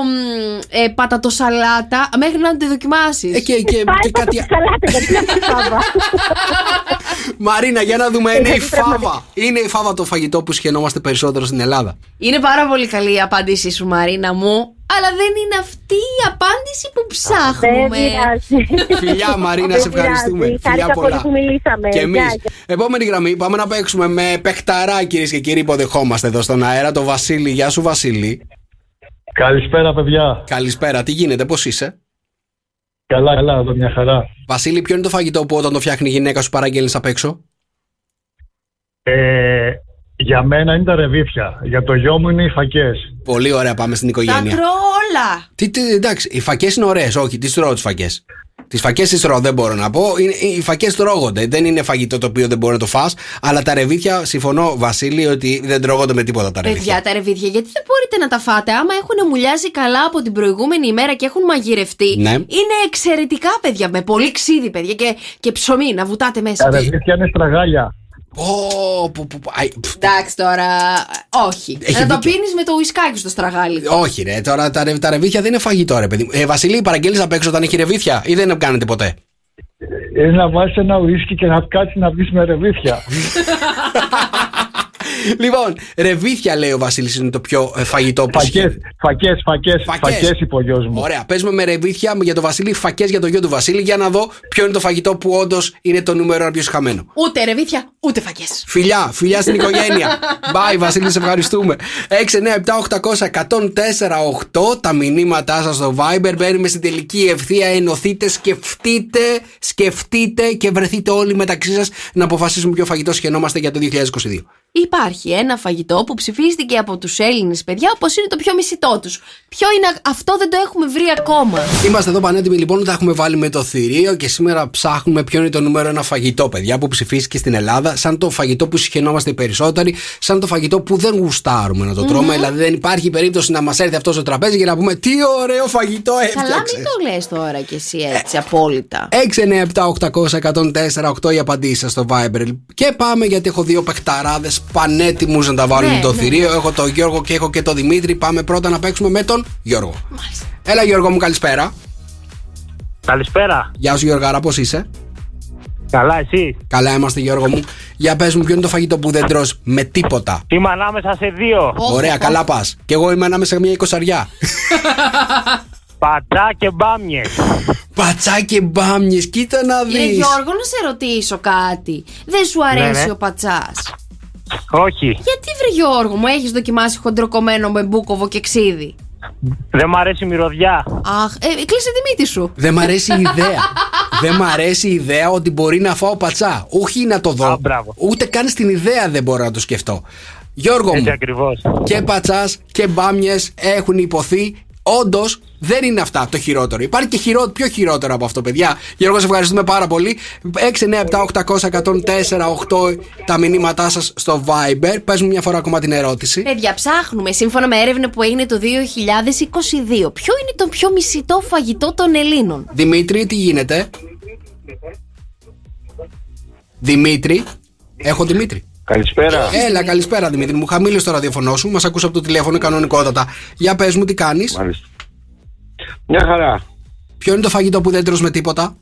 D: μ, ε, πατατοσαλάτα, μέχρι να τη δοκιμάσεις.
C: Ε, και, και,
L: Πάει
C: και κάτι.
L: πατατοσαλάτα, γιατί είναι αυτή η φάβα.
C: Μαρίνα, για να δούμε, είναι η
L: Γιατί πραγματικά.
C: φάβα. Είναι η φάβα το φαγητό που σχαινόμαστε περισσότερο στην Ελλάδα.
D: Είναι πάρα πολύ καλή η απάντησή σου, Μαρίνα μου. Αλλά δεν είναι αυτή η απάντηση που
L: Δεν
D: ψάχνουμε.
L: πειράζει.
C: Φιλιά, Μαρίνα,
L: Δεν
C: σε ευχαριστούμε.
L: πειράζει.
C: Φιλιά
L: Χάρηκα πολύ
C: πολλά.
L: που μιλήσαμε.
C: Και εμείς.
L: Γεια, γεια.
C: Επόμενη γραμμή, πάμε να παίξουμε με παιχταρά, κυρίες και κύριοι, υποδεχόμαστε εδώ στον αέρα. Το Βασίλη. Γεια σου, Βασίλη.
M: Καλησπέρα, παιδιά.
C: Καλησπέρα, τι γίνεται, πώς είσαι;
M: Καλά, καλά, εδώ μια χαρά.
C: Βασίλη, ποιο είναι το φαγητό που όταν το φτιάχνει η γυναίκα σου παραγγέλνεις απ' έξω;
M: Ε, για μένα είναι τα ρεβίθια. Για το γιο μου είναι οι φακές.
C: Πολύ ωραία, πάμε στην
D: Τα
C: οικογένεια.
D: τρώω όλα.
C: Τι, τι, εντάξει, οι φακές είναι ωραίες, όχι, τις τρώω τις φακές. Τις φακές τις τρώω, δεν μπορώ να πω. Είναι, οι φακές τρώγονται. Δεν είναι φαγητό το οποίο δεν μπορεί να το φας Αλλά τα ρεβίθια, συμφωνώ, Βασίλη, ότι δεν τρώγονται με τίποτα τα ρεβίθια.
D: Παιδιά, τα ρεβίδια, γιατί δεν μπορείτε να τα φάτε; Άμα έχουν μουλιάσει καλά από την προηγούμενη ημέρα και έχουν μαγειρευτεί.
C: Ναι.
D: Είναι εξαιρετικά, παιδιά. Με πολύ ξύδι, παιδιά. Και, και ψωμί να βουτάτε μέσα.
M: Τα ρεβίθια είναι στραγάλια.
C: Ω, που- που- που- αϊ, πφ,
D: Εντάξει τώρα. Όχι.
C: Έχει
D: να το
C: δίκιο.
D: πίνεις με το ουισκάκι στο στραγάλι.
C: Όχι, ρε, τώρα τα, ρε- τα ρεβίθια δεν είναι φαγητό, ρε παιδί. μου. Ε, Βασίλη, παραγγέλνεις απ' έξω όταν έχει ρεβίθια ή δεν κάνετε ποτέ;
M: Είναι να βάλεις ένα ουίσκι και να κάτσεις να βγεις με ρεβίθια.
C: λοιπόν, ρεβίθια λέει ο Βασίλης είναι το πιο ε, φαγητό που
M: φακές, φακές, φακές,
C: Φακές.
M: φακές είπε ο γιος μου.
C: Ωραία, παίζουμε με ρεβίθια για το Βασίλη, φακές για το γιο του Βασίλη, για να δω ποιο είναι το φαγητό που όντως είναι το νούμερο ένα πιο συχαμένο.
D: Ούτε ρεβίθια, ούτε φακές.
C: Φιλιά, φιλιά στην οικογένεια. Bye, Βασίλη, σε ευχαριστούμε. 6, 9, 7, 800 104, 8. Τα μηνύματά σας στο Viber. Μπαίνουμε στην τελική ευθεία. Ενωθείτε, σκεφτείτε, σκεφτείτε και βρεθείτε όλοι μεταξύ σας να αποφασίσουμε ποιο φαγητό σχαινόμαστε για το 2022.
D: Υπάρχει ένα φαγητό που ψηφίστηκε από τους Έλληνες παιδιά όπως είναι το πιο μισητό τους. Ποιο είναι α- αυτό, δεν το έχουμε βρει ακόμα.
C: Είμαστε εδώ πανέτοιμοι λοιπόν, τα έχουμε βάλει με το θηρίο και σήμερα ψάχνουμε ποιο είναι το νούμερο ένα φαγητό, παιδιά, που ψηφίστηκε στην Ελλάδα, σαν το φαγητό που συχαινόμαστε οι περισσότεροι, σαν το φαγητό που δεν γουστάρουμε να το τρώμε.
D: Μμμ.
C: Δηλαδή δεν υπάρχει περίπτωση να μας έρθει αυτός στο τραπέζι και να πούμε τι ωραίο φαγητό
D: Καλά,
C: έφτιαξε.
D: μην το λες τώρα κι εσύ έτσι απόλυτα.
C: 697-800-1048 οι απαντήσει σας στο Viber. Και πάμε γιατί έχω δύο παιχταράδες πανέτοιμους να τα βάλουν
D: Ναι,
C: το
D: ναι.
C: θηρίο. Έχω τον Γιώργο και έχω και τον Δημήτρη. Πάμε πρώτα να παίξουμε με τον Γιώργο. Έλα, Γιώργο μου, καλησπέρα.
F: Καλησπέρα.
C: Γεια σου, Γιώργαρα, πώς είσαι;
F: Καλά, εσύ;
C: Καλά είμαστε, Γιώργο μου. Για πες μου, ποιο είναι το φαγητό που δεν τρως με τίποτα;
J: Είμαι ανάμεσα σε δύο.
C: Ωραία, καλά πας. Και εγώ είμαι ανάμεσα σε μια εικοσαριά.
J: Πατσά και μπάμιες.
C: Πατσά και μπάμιες, κοίτα να
D: Κύριε
C: δεις.
D: Γιώργο, να σε ρωτήσω κάτι. Δεν σου αρέσει
J: Ναι, ναι.
D: ο πατσάς;
J: Όχι.
D: Γιατί βρε Γιώργο μου, έχεις δοκιμάσει χοντροκομμένο με μπούκοβο και ξύδι;
J: Δεν μ' αρέσει η μυρωδιά.
D: Αχ, ε, κλείσε τη μύτη σου.
C: Δεν μ' αρέσει η ιδέα. δεν μ' αρέσει η ιδέα ότι μπορεί να φάω πατσά. Όχι να το δω. Ούτε καν στην ιδέα δεν μπορώ να το σκεφτώ. Γιώργο
J: Έτσι
C: μου,
J: ακριβώς.
C: και πατσάς και μπάμιες έχουν υποθεί. Όντως δεν είναι αυτά το χειρότερο. Υπάρχει και χειρό, πιο χειρότερο από αυτό, παιδιά. Γιώργο, σε ευχαριστούμε πάρα πολύ. 6, 9, 7, 800, 104, 8 τα μηνύματά σας στο Viber. Πες μου μια φορά ακόμα την ερώτηση.
D: Παιδιά, ψάχνουμε σύμφωνα με έρευνα που έγινε το 2022. Ποιο είναι το πιο μισητό φαγητό των Ελλήνων;
C: Δημήτρη, τι γίνεται; Δημήτρη. Έχω Δημήτρη.
N: Καλησπέρα.
C: Έλα, καλησπέρα Δημήτρη μου. Χαμήλωσε το ραδιοφωνό σου. Μας ακούσα από το τηλέφωνο κανονικότατα. Για πες μου, τι κάνεις;
N: Μάλιστα. Μια χαρά.
C: Ποιο είναι το φαγητό που δεν τρως με τίποτα;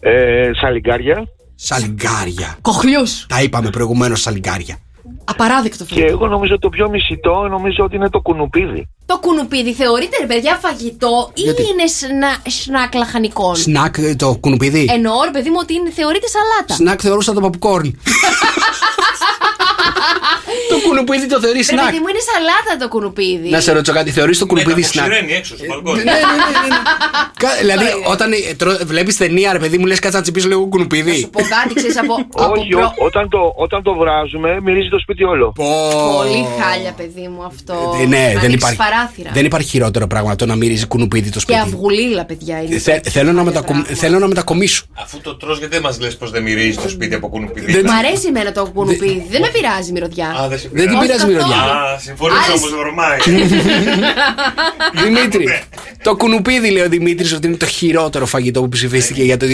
N: Ε, σαλιγκάρια.
C: Σαλιγκάρια.
D: Κοχλιού.
C: Τα είπαμε προηγουμένως σαλιγκάρια.
D: Απαράδεκτο
N: Και
D: φαγητό.
N: εγώ νομίζω το πιο μισητό νομίζω ότι είναι το κουνουπίδι.
D: Το κουνουπίδι θεωρείται ρε παιδιά φαγητό ή
C: Γιατί;
D: είναι σνα, σνακ λαχανικών.
C: Σνακ ε, το κουνουπίδι;
D: Εννοώ ρε παιδί μου ότι είναι, θεωρείται σαλάτα.
C: Σνακ θεωρούσα το παπουκόρν. το κουνουπίδι το θεωρεί
D: Ρε
C: σνακ.
D: παιδί μου είναι σαλάτα το κουνουπίδι.
C: Να σε ρωτήσω κάτι, θεωρείς το κουνουπίδι σνακ.
O: έξω στο μπαλκόνι.
C: Ναι, ναι, ναι, ναι. Κα- Δηλαδή, όταν βλέπεις ταινία, ρε παιδί μου, λες κάτσα να τσιπήσω λίγο κουνουπίδι.
D: Πω κάτι ξέρεις από, από
N: Όχι,
D: προ-
N: ό- όταν, το, όταν το βράζουμε μυρίζει το σπίτι όλο.
D: Πολύ χάλια παιδί μου αυτό.
C: Ε, Ναι,
D: Να
C: δεν
D: ανοίξεις
C: υπάρχει,
D: παράθυρα.
C: δεν υπάρχει χειρότερο πράγμα από το να μυρίζει κουνουπίδι το
D: Και
C: σπίτι.
D: αυγουλίλα παιδιά είναι.
C: Θε- θέλω, να μετακομ, θέλω να μετακομίσω.
O: Αφού το τρως, γιατί δεν μας λες πως δεν μυρίζει το σπίτι από κουνουπιδί.
C: Δεν-
D: Μ' αρέσει εμένα το κουνουπίδι. Δεν με πειράζει η μυρωδιά.
O: Α, δεν σε
C: Δεν την
O: πειράζει.
C: πειράζει η μυρωδιά.
O: Α, συμφωνήσω
D: Άρεσε.
O: όμω, βρωμάει.
C: Δημήτρη, το κουνουπίδι λέει ο Δημήτρης ότι είναι το χειρότερο φαγητό που ψηφίστηκε για το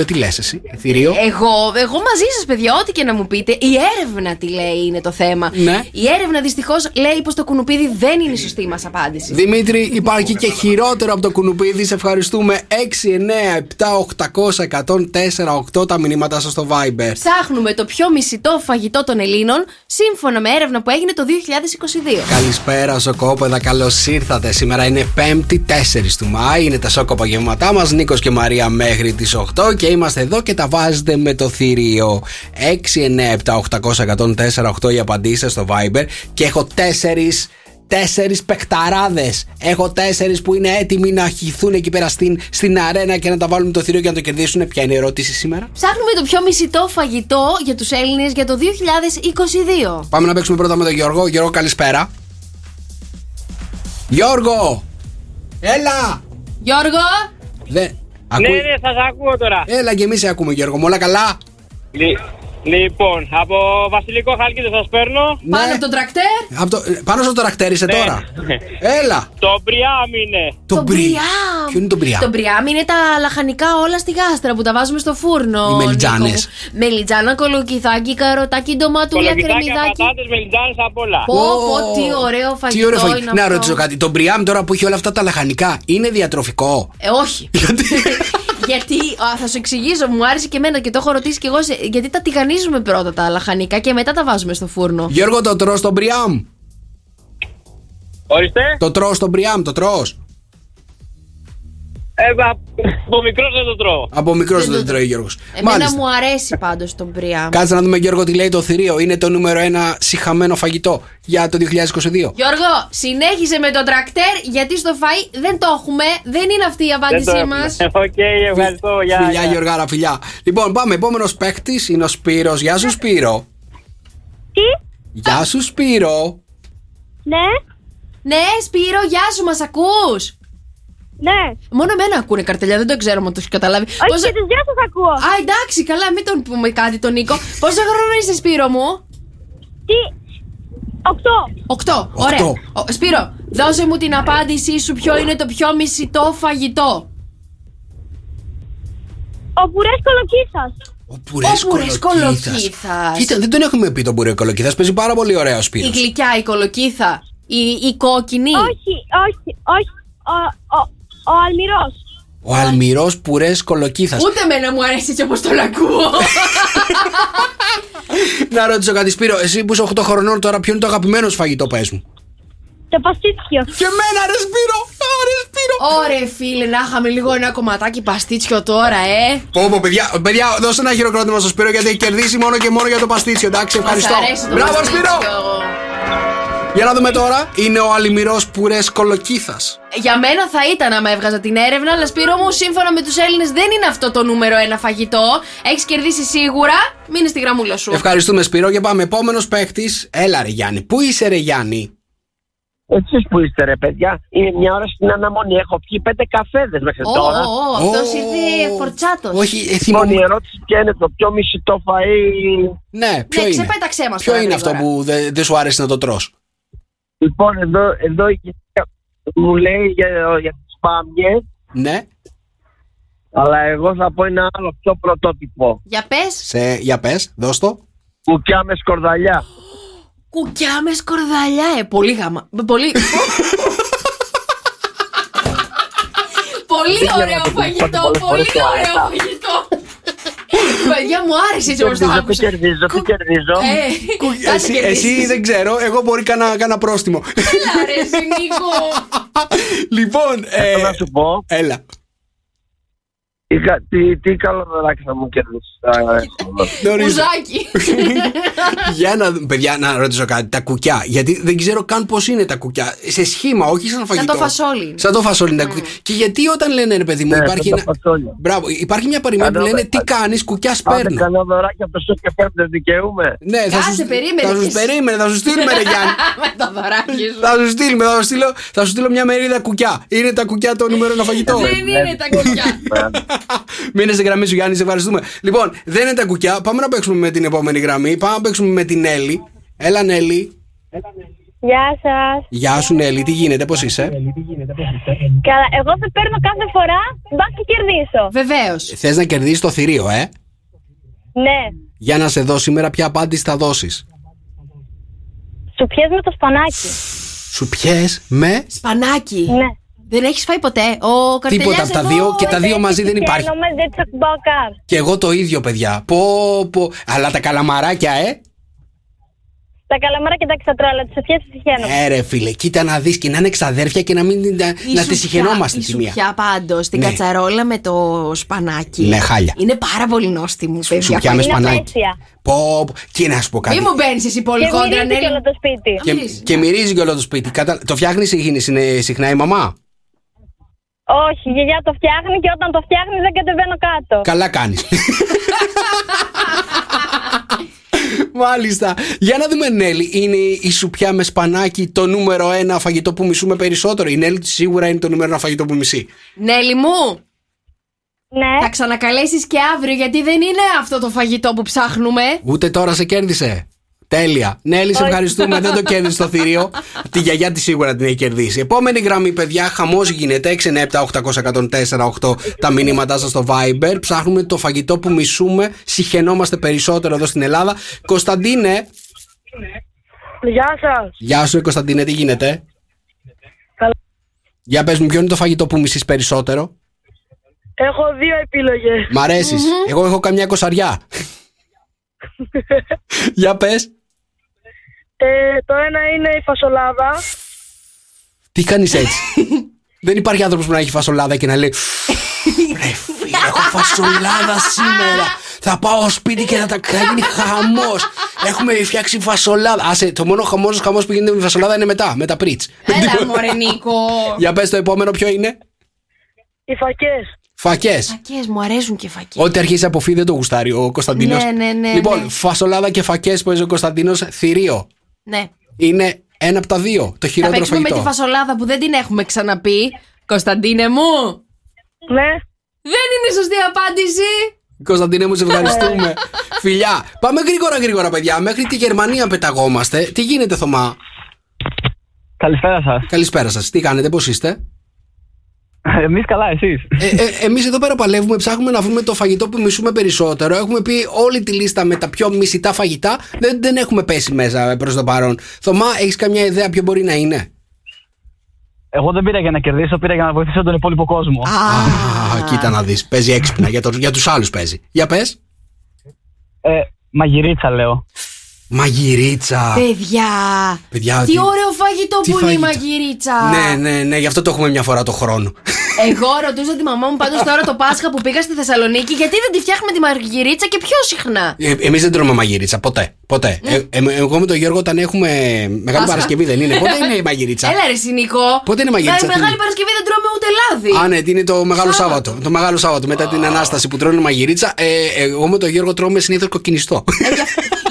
C: 2022. Τι λες, εσύ, θηρίο.
D: Εγώ, εγώ μαζί σας, παιδιά, ό,τι και να μου πείτε. Η έρευνα τι λέει είναι το θέμα.
C: Ναι.
D: Η έρευνα δυστυχώς λέει πως το κουνουπίδι δεν είναι η σωστή μας απάντηση.
C: Δημήτρη, υπάρχει και χειρότερο από το κουνουπίδι. Σε ευχαριστούμε. 6, 9, 7, 800, 104, 8 τα μηνύματά σας στο Viber.
D: Ψάχνουμε το πιο μισητό φαγητό των Ελλήνων σύμφωνα με έρευνα που έγινε το 2022.
C: Καλησπέρα, Σοκόπεδα. Καλώς ήρθατε. Σήμερα είναι 5η 4 του Μάη. Είναι τα σόκοπα γεύματά μας. Νίκος και Μαρία μέχρι τις 8 και είμαστε εδώ και τα βάζετε με το θηρίο. 6, 9, 7, 800, 104, 8 οι απαντήσεις στο Viber και έχω 4 Τέσσερις παιχταράδες. Έχω τέσσερις που είναι έτοιμοι να χυθούν εκεί πέρα στην, στην αρένα και να τα βάλουν το θηρίο και να το κερδίσουν. Ποια είναι η ερώτηση σήμερα;
D: Ψάχνουμε το πιο μισητό φαγητό για τους Έλληνες για το 2022.
C: Πάμε να παίξουμε πρώτα με τον Γιώργο. Γιώργο, καλησπέρα. Γιώργο! Έλα!
D: Γιώργο!
C: Δεν.
J: Ναι,
C: Ακούει-
J: ναι, σας ακούω τώρα.
C: Έλα και εμείς σε ακούμε, Γιώργο. Μου όλα καλά.
J: Λι- Λοιπόν, από Βασιλικό Χάλκιδο σας παίρνω.
D: Πάνω από τον τρακτέρ;
C: Από το, ε, πάνω στο τρακτέρ είσαι
J: Ναι.
C: τώρα. Έλα.
J: Το Μπριάμ είναι.
C: Το
D: Το
C: μπρι.
D: μπριάμ.
C: Ποιο είναι το μπριά.
D: Το μπριάμ είναι τα λαχανικά όλα στη γάστρα που τα βάζουμε στο φούρνο.
C: Οι μελιτζάνες.
D: Νίκο μου. Μελιτζάνα, κολοκυθάκι, καροτάκι, ντοματούλια,
J: Κολοκυθάκια,
D: κρεμμυδάκι.
J: πατάτες, μελιτζάνες απ' όλα.
D: Πω, πω, τι ωραίο φαγητό
C: Τι ωραίο
D: είναι
C: φαγητό.
D: αυτό.
C: Να ρωτήσω κάτι. Το μπριάμ τώρα που έχει όλα αυτά τα λαχανικά είναι διατροφικό;
D: Ε, όχι. γιατί, α, θα σου εξηγήσω, μου άρεσε και εμένα και το έχω ρωτήσει και εγώ. σε- γιατί τα τηγανίζουμε πρώτα τα λαχανικά και μετά τα βάζουμε στο φούρνο.
C: Γιώργο, το τρώ στο μπριάμ.
J: Ορίστε.
C: Το τρώω στο μπριάμ, το τρώω.
J: Ε, από μικρός δεν το τρώω.
C: Από μικρός
D: Δεν
C: δεν το
D: το-
C: τρώει, Γιώργος.
D: Εμένα μου αρέσει πάντως το μπριάμ.
C: Κάτσε να δούμε, Γιώργο, τι λέει το θηρίο. Είναι το νούμερο ένα συχαμένο φαγητό για το 2022.
D: Γιώργο, συνέχισε με το τρακτέρ γιατί στο φαΐ δεν το έχουμε. Δεν είναι αυτή η απάντησή μας.
J: Οκ, ευχαριστώ. Γεια.
C: Φιλιά, Γιωργάρα, φιλιά. Λοιπόν, πάμε. Επόμενος παίκτης είναι ο Σπύρος. Γεια σου, Σπύρο.
L: Τι;
C: Γεια σου, Σπύρο.
L: Ναι,
D: Ναι, Σπύρο, γεια σου, μας ακούς.
L: Ναι.
D: Μόνο εμένα ακούνε καρτελιά, δεν το ξέρω αν το έχει καταλάβει.
L: Όχι, και τους δυο σας ακούω.
D: Α, εντάξει, καλά, μην τον πούμε κάτι τον Νίκο. Πόσο χρόνο είσαι, Σπύρο μου;
L: Τι; Οκτώ.
D: Οκτώ. Ωραία. Ο, Σπύρο, δώσε μου την απάντησή σου. Ποιο είναι το πιο μισητό φαγητό.
L: Ο πουρές κολοκύθας.
C: Ο πουρές
D: Ο πουρές
C: κολοκύθας.
D: κολοκύθας.
C: Κοίτα, δεν τον έχουμε πει τον πουρέ κολοκύθας. Παίζει πάρα πολύ ωραία ο
D: Η
C: Σπύρο.
D: γλυκιά, η κολοκύθα. Η, η κόκκινη.
L: Όχι, όχι, όχι. Ο, ο, ο αλμυρός.
C: Ο αλμυρός πουρέ κολοκύθα.
D: Ούτε εμένα μου αρέσει έτσι όπως τον ακούω.
C: Να ρωτήσω κάτι, Σπύρο, εσύ που είσαι 8 χρονών τώρα, ποιο είναι το αγαπημένο σου φαγητό, πες μου;
L: Το παστίτσιο.
C: Και εμένα, ρε Σπύρο! Ρε Σπύρο!
D: Ωραία, φίλε, να είχαμε λίγο ένα κομματάκι παστίτσιο τώρα, ε.
C: Πω, πω, παιδιά, παιδιά, δώσε ένα χειροκρότημα στο Σπύρο γιατί έχει κερδίσει μόνο και μόνο για το παστίτσιο. Εντάξει, ευχαριστώ.
D: Μας αρέσει το
C: Μπράβο,
D: παστίτσιο.
C: Σπύρο! Για να δούμε τώρα. Είναι ο Αλιμυρό Πουρές Κολοκύθας.
D: Για μένα θα ήταν άμα έβγαζα την έρευνα, αλλά Σπύρο μου, σύμφωνα με τους Έλληνες, δεν είναι αυτό το νούμερο ένα φαγητό. Έχεις κερδίσει σίγουρα. Μείνε στη γραμμούλα σου.
C: Ευχαριστούμε, Σπύρο, και πάμε. Επόμενος παίκτη. Έλα, ρε Γιάννη. Πού είσαι, ρε Γιάννη;
P: Εσείς που είστε ρε παιδιά, είναι μια ώρα στην αναμονή. Έχω πιει πέντε καφέδες μέχρι
D: Ω,
P: τώρα.
D: ω, ω, αυτό ήρθε φορτσάτος.
C: Όχι, ε,
P: Λοιπόν, η ερώτηση ποια είναι το πιο μισητό φαΐ.
C: Ναι, ποιο
D: Ναι,
C: είναι;
D: ξεπέταξέ μας
C: Ποιο είναι αυτό που δεν δεν σου άρεσε να το τρως;
P: Λοιπόν, εδώ, εδώ η γυναίκα μου λέει για, για τις πάμιες,
C: Ναι.
P: αλλά εγώ θα πω ένα άλλο πιο πρωτότυπο.
D: Για πες.
C: Σε, για πες, δώσ' το.
P: Κουκιά με σκορδαλιά.
D: Κουκιά με σκορδαλιά, ε. Πολύ γάμα. Πολύ. Πολύ ωραίο φαγητό, πολύ ωραίο φαγητό. Παιδιά μου άρεσε έτσι όπως το
P: Κερδίζω, τι
D: άκουσα.
P: κερδίζω, τι κερδίζω.
D: Ε, κάτι
C: Εσύ,
D: κερδίσεις.
C: εσύ δεν ξέρω, εγώ μπορεί κάνα, κάνα πρόστιμο.
D: Έλα ρε εσύ, Νίκο.
C: λοιπόν, ε,
P: να σου πω.
C: έλα.
P: Τι, κα- τι, τι καλό δωράκι θα μου κερδίσεις.
C: Νωρίζω.
D: Μπουζάκι.
C: Για να δούμε, παιδιά, να ρωτήσω κάτι. Τα κουκιά. Γιατί δεν ξέρω καν πώς είναι τα κουκιά. Σε σχήμα, όχι σαν φαγητό.
D: το φασόλι.
C: Σαν το φασόλι είναι τα κουκιά. Και γιατί όταν λένε ρε παιδί μου,
P: Ναι,
C: υπάρχει
P: σαν το
C: ένα.
P: φασόλι.
C: Μπράβο, υπάρχει μια παροιμία που
P: Κάνω-
C: λένε Τι κάνεις, κουκιά
P: Άντε
C: παίρνω.
P: κανένα δωράκι από το σοκ και πέμπτε δικαιούμαι.
C: Ναι, θα
D: Κάτσε,
C: σου,
D: περίμενες
C: θα
D: κι
C: σου
D: εσύ.
C: περίμενε, θα σου στείλουμε, ρε Γιάννη.
D: Με το δωράκι σου.
C: Θα σου στείλουμε, θα σου στείλω, θα σου στείλω μια μερίδα κουκιά. Είναι τα κουκιά το νούμερο ένα φαγητό.
D: Δεν είναι τα κουκιά.
C: Μείνε σε γραμμή σου, Γιάννη, σε ευχαριστούμε. Λοιπόν, δεν είναι τα κουκιά. Πάμε να παίξουμε με την επόμενη γραμμή. Πάμε να παίξουμε με την Έλλη. Έλα, Νέλη.
L: Γεια σας.
C: Γεια σου, Νέλη, τι γίνεται, πώς είσαι;
L: Καλά, εγώ θα παίρνω κάθε φορά, μπας και κερδίσω.
D: Βεβαίως.
C: Θες να κερδίσεις το θηρίο, ε;
L: Ναι.
C: Για να σε δω σήμερα, ποια απάντηση θα δώσεις.
L: Σου πιες με το σπανάκι.
C: Σου πιέ με;
D: Σπανάκι.
L: Ναι.
D: Δεν έχεις φάει ποτέ; Ο καρτελιάς
C: Τίποτα από τα
D: εδώ-
C: δύο και τα δύο μαζί δεν υπάρχει.
L: Χαίρομαι, δεν τους ακουμπάω καν.
C: Και εγώ το ίδιο, παιδιά. Πω, πω. Αλλά τα καλαμαράκια, ε.
L: Τα καλαμάρια και τα ξατρόλα, τις σοφιέ τις χαίρομαι.
C: Ε, ρε φίλε, κοίτα να δεις και να είναι ξαδέρφια και να μην να,
D: Η
C: να τη
D: σουπιά-
C: συχαινόμαστε
D: Η
C: τη μία.
D: σουπιά πάντως, την
C: Ναι.
D: κατσαρόλα με το σπανάκι.
C: Ναι, χάλια.
D: Είναι πάρα πολύ νόστιμη, παιδιά.
C: Σουπιά με
L: Είναι
C: σπανάκι.
L: απέσια.
C: Πω, πω. Και να σου πω κάτι.
D: Μη μου μπαίνεις εσύ πολύ
L: Και
D: κόντρα,
L: μυρίζει
D: Νέλη.
L: και όλο το σπίτι.
C: Και, και μυρίζει και όλο το σπίτι. Κατα... Το φτιάχνεις συχνά η μαμά;
L: Όχι, η γιαγιά το φτιάχνει και όταν το φτιάχνει δεν κατεβαίνω κάτω.
C: Καλά κάνει. Μάλιστα. Για να δούμε, Νέλη, είναι η σουπιά με σπανάκι το νούμερο ένα φαγητό που μισούμε περισσότερο; Η Νέλη σίγουρα είναι το νούμερο ένα φαγητό που μισεί.
D: Νέλη μου,
L: Ναι.
D: θα ξανακαλέσεις και αύριο γιατί δεν είναι αυτό το φαγητό που ψάχνουμε.
C: Ούτε τώρα σε κέρδισε. Τέλεια. Νέλη, σε
L: Όχι.
C: ευχαριστούμε. Δεν το κέρδισε το θηρίο. Τη γιαγιά της σίγουρα την έχει κερδίσει. Επόμενη γραμμή, παιδιά, χαμός γίνεται. 697-800-1048 τα μηνύματά σας στο Viber. Ψάχνουμε το φαγητό που μισούμε. Συχαινόμαστε περισσότερο εδώ στην Ελλάδα. Κωνσταντίνε.
E: Γεια σας.
C: Γεια σου, Κωνσταντίνε, τι γίνεται;
E: Καλά.
C: Για πες μου, ποιο είναι το φαγητό που μισείς περισσότερο;
E: Έχω δύο επιλογές.
C: Μ' αρεσεις Εγώ έχω καμιά κοσαριά. Για πες.
E: Ε, το ένα είναι η φασολάδα.
C: Τι κάνεις έτσι; Δεν υπάρχει άνθρωπος που να έχει φασολάδα και να λέει Ρε φίλε, έχω φασολάδα σήμερα. Θα πάω σπίτι και θα τα θα γίνει χαμός Έχουμε φτιάξει φασολάδα. Άσε, το μόνο χαμός χαμός που γίνεται με φασολάδα είναι μετά, με τα πρίτς.
D: Έλα, μωρέ Νίκο.
C: Για πες το επόμενο ποιο είναι;
E: Οι φακές.
C: Φακές.
D: Φακές, μου αρέσουν και φακές.
C: Ό,τι αρχίζει από φύ δεν το γουστάρει ο Κωνσταντίνος.
D: Ναι, ναι, ναι,
C: Λοιπόν,
D: ναι.
C: φασολάδα και φακές που έζησε ο Κωνσταντίνος, θηρίο.
D: Ναι.
C: Είναι ένα από τα δύο. Το
D: Θα
C: χειρότερο
D: παίξουμε με
C: φαγητό.
D: τη φασολάδα που δεν την έχουμε ξαναπεί. Κωνσταντίνε μου.
E: Ναι.
D: Δεν είναι σωστή απάντηση.
C: Κωνσταντίνε μου, σε ευχαριστούμε. Φιλιά. Πάμε γρήγορα, γρήγορα, παιδιά. Μέχρι τη Γερμανία πεταγόμαστε. Τι γίνεται, Θωμά;
Q: Καλησπέρα σας.
C: Καλησπέρα σας. Τι κάνετε, πώς είστε;
Q: Εμείς καλά, εσείς.
C: Ε, ε, Εμείς εδώ πέρα παλεύουμε, ψάχνουμε να βρούμε το φαγητό που μισούμε περισσότερο. Έχουμε πει όλη τη λίστα με τα πιο μισητά φαγητά. Δεν, δεν έχουμε πέσει μέσα προς το παρόν. Θωμά, έχεις καμιά ιδέα ποιο μπορεί να είναι;
Q: Εγώ δεν πήρα για να κερδίσω, πήρα για να βοηθήσω τον υπόλοιπο κόσμο.
C: Α, κοίτα να δεις. Παίζει έξυπνα. Για, το, για τους άλλους παίζει. Για πες.
Q: Ε, μαγειρίτσα λέω.
C: Μαγειρίτσα.
D: Παιδιά.
C: Παιδιά,
D: τι
C: τι-
D: ωραίο φαγητό
C: τι
D: που είναι η
C: φαγητό.
D: μαγειρίτσα.
C: Ναι, ναι, ναι, γι' αυτό το έχουμε μια φορά το χρόνο.
D: Εγώ ρωτούσα τη μαμά μου πάντως τώρα το Πάσχα που πήγα στη Θεσσαλονίκη γιατί δεν τη φτιάχνουμε τη μαγειρίτσα και πιο συχνά.
C: Ε, Εμείς δεν τρώμε μαγειρίτσα, ποτέ. Ποτέ.
D: Ναι.
C: Ε, ε, εγώ με τον Γιώργο, όταν έχουμε Μεγάλη
D: Πάσχα.
C: Παρασκευή, δεν είναι. Πότε είναι η μαγειρίτσα.
D: Έλα ρε Σινικό.
C: Πότε είναι η μαγειρίτσα,
D: Με
C: τι
D: Μεγάλη
C: είναι;
D: Παρασκευή δεν τρώμε ούτε λάδι.
C: Α, ναι, τι είναι το Μεγάλο Σάββατο. Το Μεγάλο Σάββατο μετά την Ανάσταση που τρώνε μαγειρίτσα. Ε, εγώ με τον Γιώργο τρώμε συνήθως κοκκινιστό.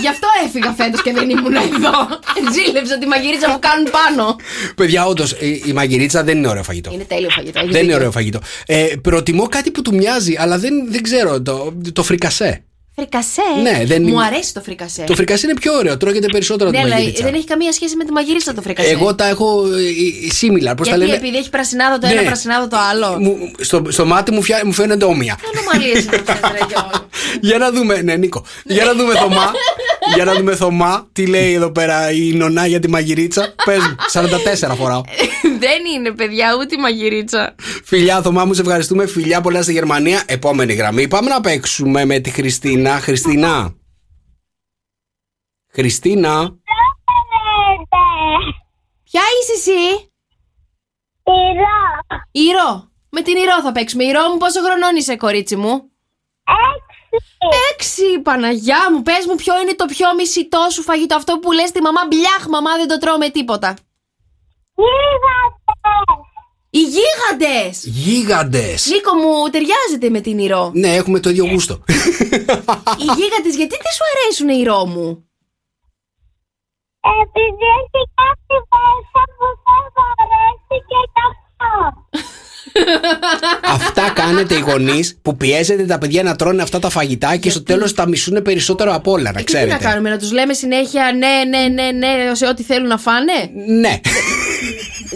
D: Γι' αυτό έφυγα φέτος και δεν ήμουν εδώ. Ζήλεψα τη μαγειρίτσα που κάνουν πάνω.
C: Παιδιά, όντως, η μαγειρίτσα δεν είναι ωραίο φαγητό.
D: Είναι τέλειο φαγητό. έχεις
C: Δεν είναι
D: δίκιο.
C: ωραίο φαγητό. Ε, προτιμώ κάτι που του μοιάζει, αλλά δεν, δεν ξέρω. Το, το φρικασέ.
D: Φρικασέ.
C: Ναι, δεν
D: Μου
C: είναι-
D: αρέσει το φρικασέ.
C: Το φρικασέ είναι πιο ωραίο, τρώγεται περισσότερο
D: Ναι,
C: από τη
D: αλλά
C: μαγειρίτσα.
D: δεν έχει καμία σχέση με τη μαγειρίτσα το φρικασέ.
C: Εγώ τα έχω ε, ε, similar. Πώς τα
D: Γιατί
C: λένε.
D: επειδή έχει πρασινάδο το
C: Ναι.
D: ένα, πρασινάδο το άλλο.
C: Μου, στο, στο μάτι μου, φιά, μου φαίνονται όμοια.
D: Ανομαλίε είναι αυτέ, ρε Γιώργο.
C: Για να δούμε, ναι, Νίκο. Για να δούμε Θωμά. για να δούμε Θωμά. Τι λέει εδώ πέρα η νονά για τη μαγειρίτσα. Πες μου, 44 φοράω.
D: Δεν είναι, παιδιά, ούτε η μαγειρίτσα.
C: Φιλιά, Θωμά μου, σε ευχαριστούμε. Φιλιά πολλά στη Γερμανία. Επόμενη γραμμή. Πάμε να παίξουμε με τη Χριστίνα. Χριστίνα. Χριστίνα.
D: Ποια είσαι εσύ;
L: Ηρώ.
D: Ηρώ. Με την Ηρώ θα παίξουμε. Ηρώ μου, πόσο χρονών είσαι, κορίτσι μου;
L: Έξι.
D: Έξι, Παναγιά μου. Πες μου ποιο είναι το πιο μισητό σου φαγητό. Αυτό που λες τη μαμά, μπλιάχ, μαμά, δεν το τρώω με τίποτα.
L: Γίγαντες.
D: Οι γίγαντες.
C: Γίγαντες.
D: Νίκο μου, ταιριάζεται με την Ηρώ.
C: Ναι, έχουμε το ίδιο γούστο.
D: Οι γίγαντες, γιατί δεν σου αρέσουν οι Ηρώ μου;
L: Επειδή έχει κάτι μέσα που δεν μου αρέσει και γι' αυτό.
C: Αυτά κάνετε οι γονείς που πιέζετε τα παιδιά να τρώνε αυτά τα φαγητά και στο τέλος τα μισούν περισσότερο από όλα, να
D: Ε, και τι να
C: ξέρετε.
D: κάνουμε, να τους λέμε συνέχεια ναι, ναι, ναι, ναι, σε ό,τι θέλουν να φάνε.
C: Ναι.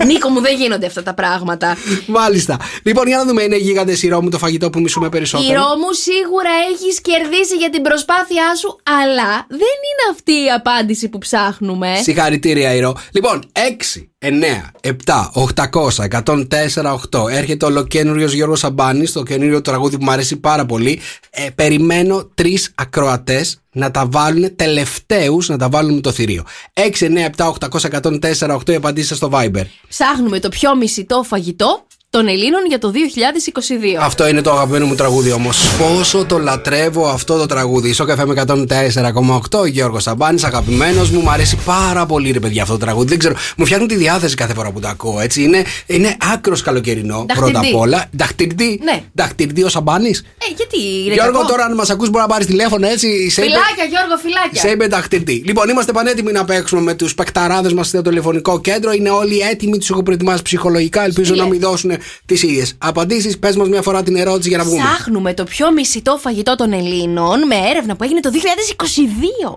D: Νίκο μου, δεν γίνονται αυτά τα πράγματα.
C: Μάλιστα. Λοιπόν, για να δούμε, είναι γίγαντε η μου το φαγητό που μισούμε
D: Η
C: περισσότερο.
D: Ρώμου σίγουρα έχεις κερδίσει για την προσπάθειά σου, αλλά δεν είναι αυτή η απάντηση που ψάχνουμε.
C: Συγχαρητήρια, Ηρώ. Λοιπόν, 6, 9, 7, 800, 104, 8. Έρχεται ολοκαίνουργιος Γιώργος Σαμπάνης, το καινούριο τραγούδι που μου αρέσει πάρα πολύ. Ε, περιμένω τρεις ακροατές να τα βάλουν τελευταίους να τα βάλουν με το θηρίο. 6, 9, 7, 800, 104, 8 οι απαντήσεις στο Viber.
D: Ψάχνουμε το πιο μισητό φαγητό των Ελλήνων για το 2022.
C: Αυτό είναι το αγαπημένο μου τραγούδι όμως. Πόσο το λατρεύω αυτό το τραγούδι. Στο καφέ με 104,8 Γιώργος Σαμπάνης, αγαπημένος μου. Μ' αρέσει πάρα πολύ, ρε παιδιά, αυτό το τραγούδι. Δεν ξέρω, μου φτιάχνει τη διάθεση κάθε φορά που το ακούω. Έτσι. Είναι, είναι άκρως καλοκαιρινό
D: Δαχτυρντή.
C: πρώτα απ' όλα. Δαχτυρντή.
D: Ναι.
C: Δαχτυρντή ο Σαμπάνης.
D: Ε, γιατί είναι
C: Γιώργο,
D: κακό;
C: τώρα αν μας ακούς μπορεί να πάρεις τηλέφωνο έτσι. σε είπε-
D: Φυλάκια, Γιώργο, φυλάκια.
C: σε είπε δαχτυρτή. Λοιπόν, είμαστε πανέτοιμοι να παίξουμε με τους πεκταράδε μας στο τηλεφωνικό κέντρο. Είναι όλοι έτοιμοι, τους έχω προετοιμάσει ψυχολογικά. Ελπίζω να μην δώσουν τις ίδιες απαντήσεις. Πες μας μια φορά την ερώτηση για να βγούμε.
D: Ψάχνουμε το πιο μισητό φαγητό των Ελλήνων με έρευνα που έγινε το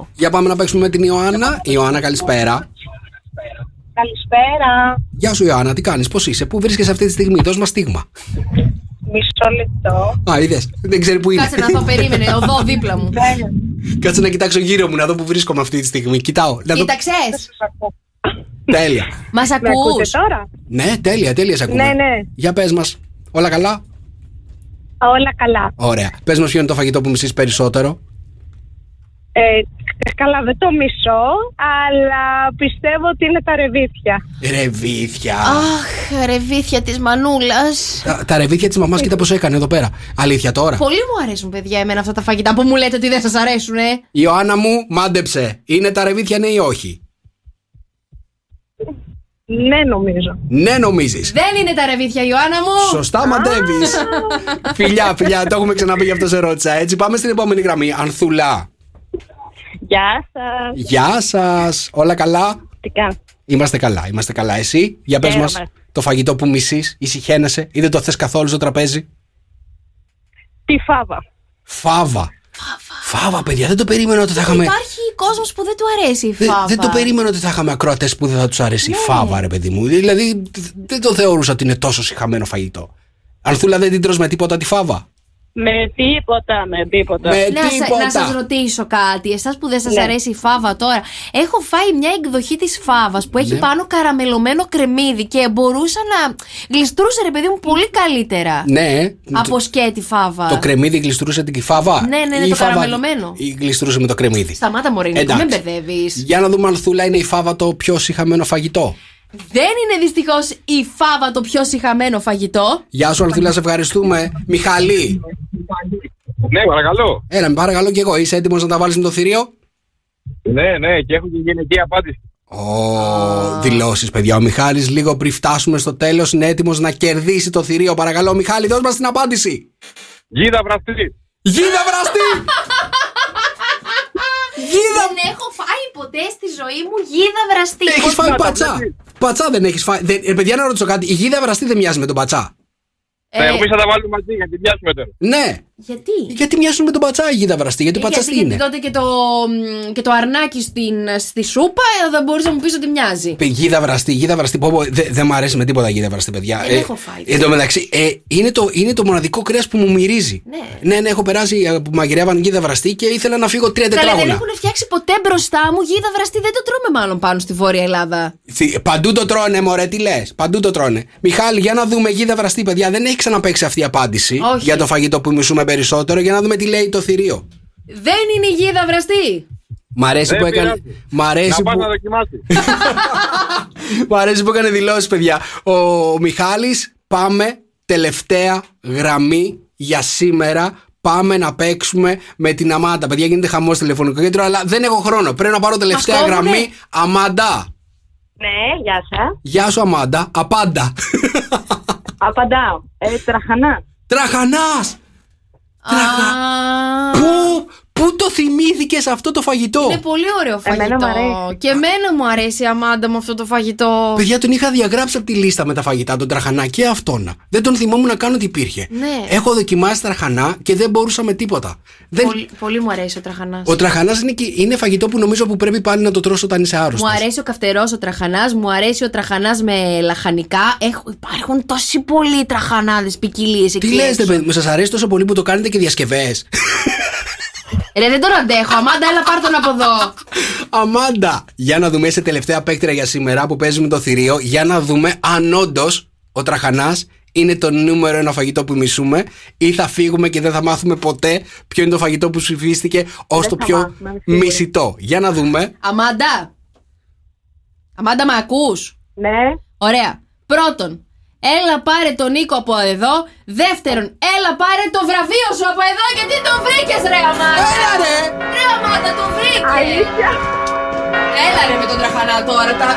D: 2022.
C: Για πάμε να παίξουμε με την Ιωάννα. Ιωάννα, καλησπέρα.
E: Καλησπέρα.
C: Γεια σου, Ιωάννα, τι κάνεις, πώς είσαι, πού βρίσκεσαι αυτή τη στιγμή, δώσ' μας στίγμα.
E: Μισό λεπτό.
C: Α, είδες, δεν ξέρει πού είναι.
D: Κάτσε να δω, περίμενε, οδό δίπλα μου.
C: Κάτσε να κοιτάξω γύρω μου να δω που βρίσκομαι αυτή τη στιγμή. Κοιτάω. Να δω...
D: Κοίταξε.
C: Τέλεια.
D: Μας
E: Με ακούτε
D: ακούς.
E: τώρα;
C: Ναι, τέλεια, τέλεια σε ακούμε.
E: Ναι, ναι.
C: Για πες μας, όλα καλά;
E: Όλα καλά.
C: Ωραία. Πες μας, ποιο είναι το φαγητό που μισείς περισσότερο.
E: Ε, καλά, δεν το μισώ, αλλά πιστεύω ότι είναι τα ρεβίθια.
C: Ρεβίθια.
D: Αχ, ρεβίθια της Μανούλας.
C: Τα, τα ρεβίθια της μαμάς, κοίτα πώς έκανε εδώ πέρα. Αλήθεια τώρα.
D: Πολύ μου αρέσουν, παιδιά, εμένα αυτά τα φαγητά που μου λέτε ότι δεν σας αρέσουν, ε.
C: Ιωάννα μου, μάντεψε. Είναι τα ρεβίθια, ναι ή όχι;
E: Ναι, νομίζω.
C: Ναι, νομίζεις.
D: Δεν είναι τα ρεβίθια, Ιωάννα μου.
C: Σωστά μαντεύεις. φιλιά, φιλιά, το έχουμε ξαναπεί γι' αυτό σε ρώτησα. Έτσι, πάμε στην επόμενη γραμμή. Ανθουλά.
E: Γεια σας.
C: Γεια σας. Όλα καλά;
E: Τι κάνετε.
C: Είμαστε καλά, είμαστε καλά. Εσύ, για πες μας
E: Χαίρομαι.
C: το φαγητό που μισείς, ησυχαίνεσαι ή δεν το θες καθόλου στο τραπέζι;
E: Τη φάβα.
C: Φάβα. Φάβα, παιδιά, δεν το περίμενα ότι θα είχαμε.
D: Υπάρχει κόσμος που δεν του αρέσει η
C: Δεν,
D: φάβα.
C: δεν το περίμενα ότι θα είχαμε ακροατές που δεν θα τους αρέσει
D: Ναι.
C: η φάβα, ρε παιδί μου. Δηλαδή, δεν το θεωρούσα ότι είναι τόσο συχαμένο φαγητό. Ανθούλα δεν την τρως με τίποτα τη φάβα.
R: Με τίποτα, με τίποτα.
D: να, σε- να σας ρωτήσω κάτι, εσάς που δεν σας
R: Ναι.
D: αρέσει η φάβα τώρα Έχω φάει μια εκδοχή της φάβας που έχει
C: Ναι.
D: πάνω καραμελωμένο κρεμμύδι Και μπορούσα να γλιστρούσε ρε παιδί μου πολύ καλύτερα
C: Ναι.
D: Από σκέτη φάβα
C: Το κρεμμύδι γλιστρούσε την φάβα;
D: Ναι, ναι, ναι,
C: Ή η
D: το
C: φάβα
D: καραμελωμένο.
C: Ή γλιστρούσε με το κρεμμύδι;
D: Σταμάτα μωρή, Νίκο,
C: Εντάξει.
D: μην μπερδεύεις
C: Για να δούμε αν Θούλα είναι η φάβα το πιο συχαμένο φαγητό.
D: Δεν είναι δυστυχώς η φάβα το πιο συχαμένο φαγητό
C: Γεια σου, Αλθούλα, σε ευχαριστούμε. Μιχαλή.
N: Ναι, παρακαλώ.
C: Έλα, με παρακαλώ και εγώ. Είσαι έτοιμος να τα βάλεις με το θηρίο;
N: Ναι, ναι, και έχω και γενική απάντηση.
C: Ω, δηλώσεις, παιδιά. Ο Μιχάλης λίγο πριν φτάσουμε στο τέλος είναι έτοιμος να κερδίσει το θηρίο. Παρακαλώ, Μιχάλη, δώσ' μας την απάντηση.
N: Γίδα βραστή.
C: Γίδα βραστή! Γίδα!
D: Δεν έχω φάει ποτέ στη ζωή μου γίδα βραστή
C: Έχεις
D: Πώς
C: φάει
D: να τα
C: πατσά;
D: Βλέπεις;
C: Πατσά δεν έχεις φάει. Δεν, ε, παιδιά, να ρωτήσω κάτι. Η γίδα βραστή δεν μοιάζει με τον πατσά.
D: Ε,
N: Ναι, εμείς θα τα βάλουμε μαζί γιατί πιάσουμε τώρα.
C: Ναι.
D: Γιατί;
C: Γιατί μοιάζουν με τον πατσά η γίδα βραστή. Γιατί ο πατσά
D: γιατί,
C: τι είναι;
D: γιατί τότε και το, μ, και το αρνάκι στην, στη σούπα ε, δεν μπορείς να μου πεις ότι μοιάζει
C: Πε, Γίδα βραστή, γίδα βραστή. Πω, πω, δεν δεν μ' αρέσει με τίποτα γίδα βραστή, παιδιά.
D: Δεν έχω φάει.
C: Εν τω μεταξύ, ε, είναι, το, είναι το μοναδικό κρέας που μου μυρίζει.
D: Ναι.
C: ναι, ναι, έχω περάσει ε, που μαγειρεύαν γίδα βραστή και ήθελα να φύγω τρία
D: Καλά δεν
C: τετράγωνα.
D: έχουν φτιάξει ποτέ μπροστά μου γίδα βραστή Δεν το τρώμε μάλλον πάνω στη Βόρεια Ελλάδα
C: Θη- Παντού το τρώνε, μωρέ, τι λες. Παντού το τρώνε. Μιχάλη, για να δούμε γίδα βραστή, παιδιά. Δεν έχει ξαναπέξει αυτή η απάντηση
D: Όχι.
C: για το φαγητό που μισούμε περισσότερο. Για να δούμε τι λέει το θηρίο.
D: Δεν είναι η γίδα βραστή
C: Μ' αρέσει
N: Δεν
C: που έκανε.
N: πειράζει.
C: Μ' αρέσει
N: Να
C: που...
N: πας να δοκιμάσεις.
C: Μ' αρέσει που έκανε δηλώσεις, παιδιά. Ο Μιχάλης, πάμε τελευταία γραμμή για σήμερα. Πάμε να παίξουμε με την Αμάντα. Παιδιά, γίνεται χαμός στο τηλεφωνικό κέντρο, αλλά δεν έχω χρόνο. Πρέπει να πάρω τελευταία
L: κόβουνε.
C: γραμμή. Αμάντα.
L: Ναι, γεια σας.
C: Γεια σου, Αμάντα. Απάντα.
L: Απαντάω. Ε, τραχανάς.
C: Τραχανάς! Πού, πού το θυμήθηκες αυτό το φαγητό;
D: Είναι πολύ ωραίο φαγητό
L: Εμένα μου αρέσει.
D: Και εμένα μου αρέσει η Αμάντα με αυτό το φαγητό
C: Παιδιά, τον είχα διαγράψει από τη λίστα με τα φαγητά, τον τραχανά και αυτόνα. Δεν τον θυμόμουν να κάνω ότι υπήρχε.
D: Ναι.
C: Έχω δοκιμάσει τραχανά και δεν μπορούσα με τίποτα. Δεν...
D: πολύ, πολύ μου αρέσει ο τραχανάς
C: Ο τραχανάς είναι, και- είναι φαγητό που νομίζω που πρέπει πάλι να το τρώσω όταν είσαι άρρωστος.
D: Μου αρέσει ο καυτερός ο τραχανάς, μου αρέσει ο τραχανάς με λαχανικά. Έχω, υπάρχουν τόσοι πολλοί τραχανάδες ποικιλίες εκεί.
C: Τι λες,
D: έξω.
C: δεν σας αρέσει τόσο πολύ που το κάνετε και διασκευές;
D: Ρε, δεν τον αντέχω. Αμάντα, έλα πάρ τον από εδώ.
C: Αμάντα! Για να δούμε, είσαι τελευταία παίκτρια για σήμερα που παίζουμε το θηρίο. Για να δούμε αν όντως ο τραχανάς είναι το νούμερο ένα φαγητό που μισούμε ή θα φύγουμε και δεν θα μάθουμε ποτέ ποιο είναι το φαγητό που ψηφίστηκε ως
D: Δεν
C: το
D: θα
C: πιο
D: μάθουμε, είμαι σίγουρη.
C: μισητό. Για να δούμε.
D: Αμάντα. Αμάντα, με ακούς;
L: Ναι.
D: Ωραία. Πρώτον, έλα πάρε τον Νίκο από εδώ. Δεύτερον, έλα πάρε το βραβείο σου από εδώ γιατί τον βρήκες ρε Αμάντα.
C: Έλα ρε.
D: Ρε Αμάντα, τον βρήκες.
L: Αλήθεια.
D: Έλα ρε με τον τραχανά τώρα. Τα...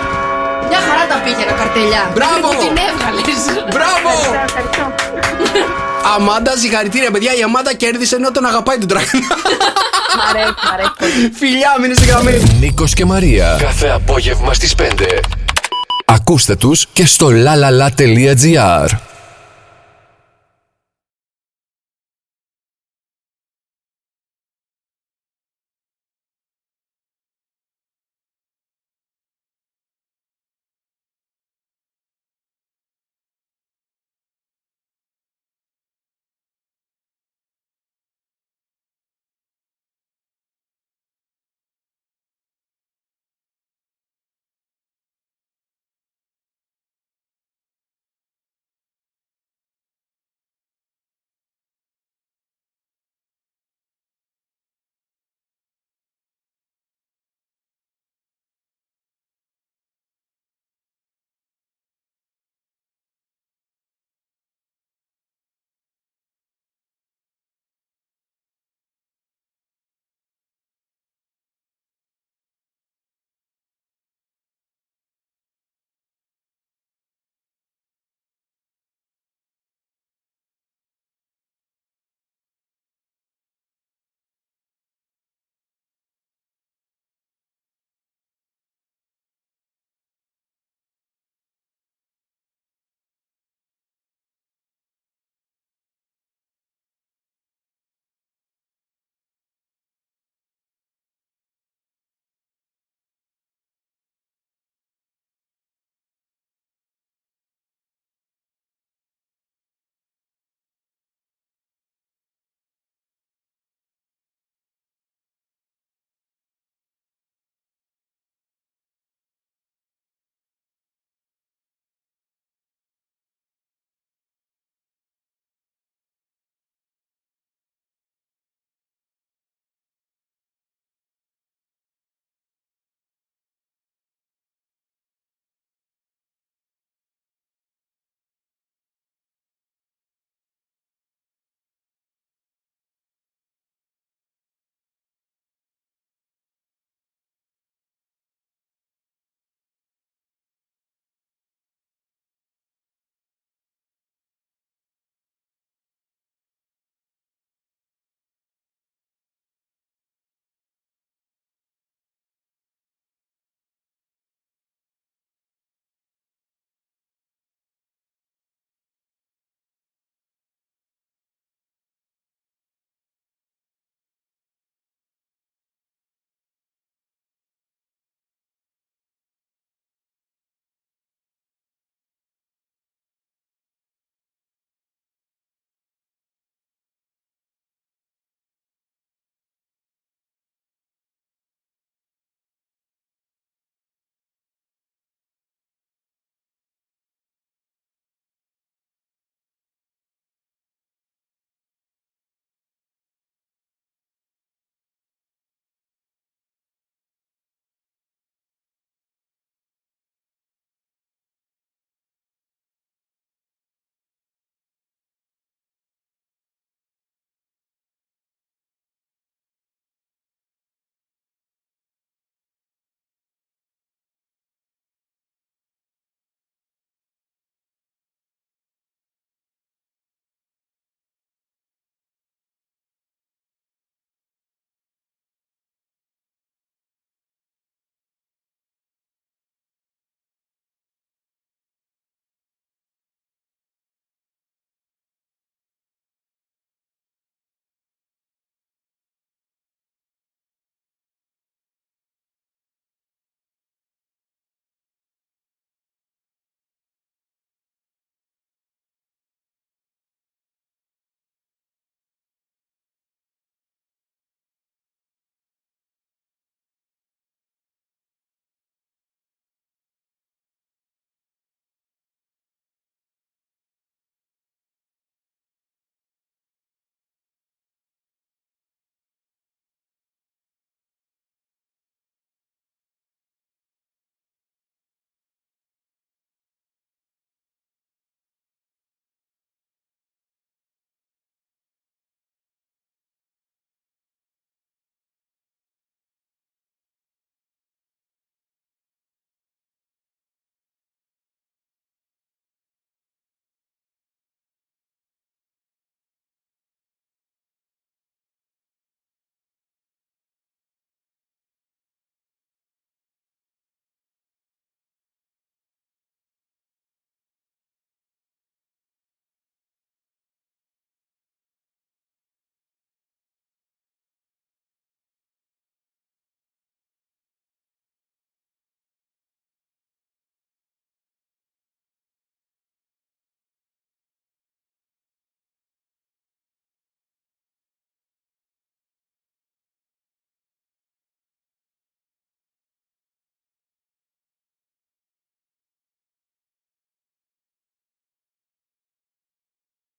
D: Μια χαρά τα πήγαινα καρτελιά.
C: Μπράβο.
D: Μέχρι που την έβγαλες.
C: Μπράβο!
L: Ευχαριστώ.
C: Αμάντα, συγχαρητήρια, παιδιά. Η Αμάντα κέρδισε ενώ τον αγαπάει τον τραχανά.
L: Μ' αρέσει, μ' αρέσει πολύ.
C: Φιλιά, μείνε στη γραμμή.
A: Νίκος και Μαρία. Κάθε απόγευμα στις 5. Ακούστε τους και στο lalala.gr.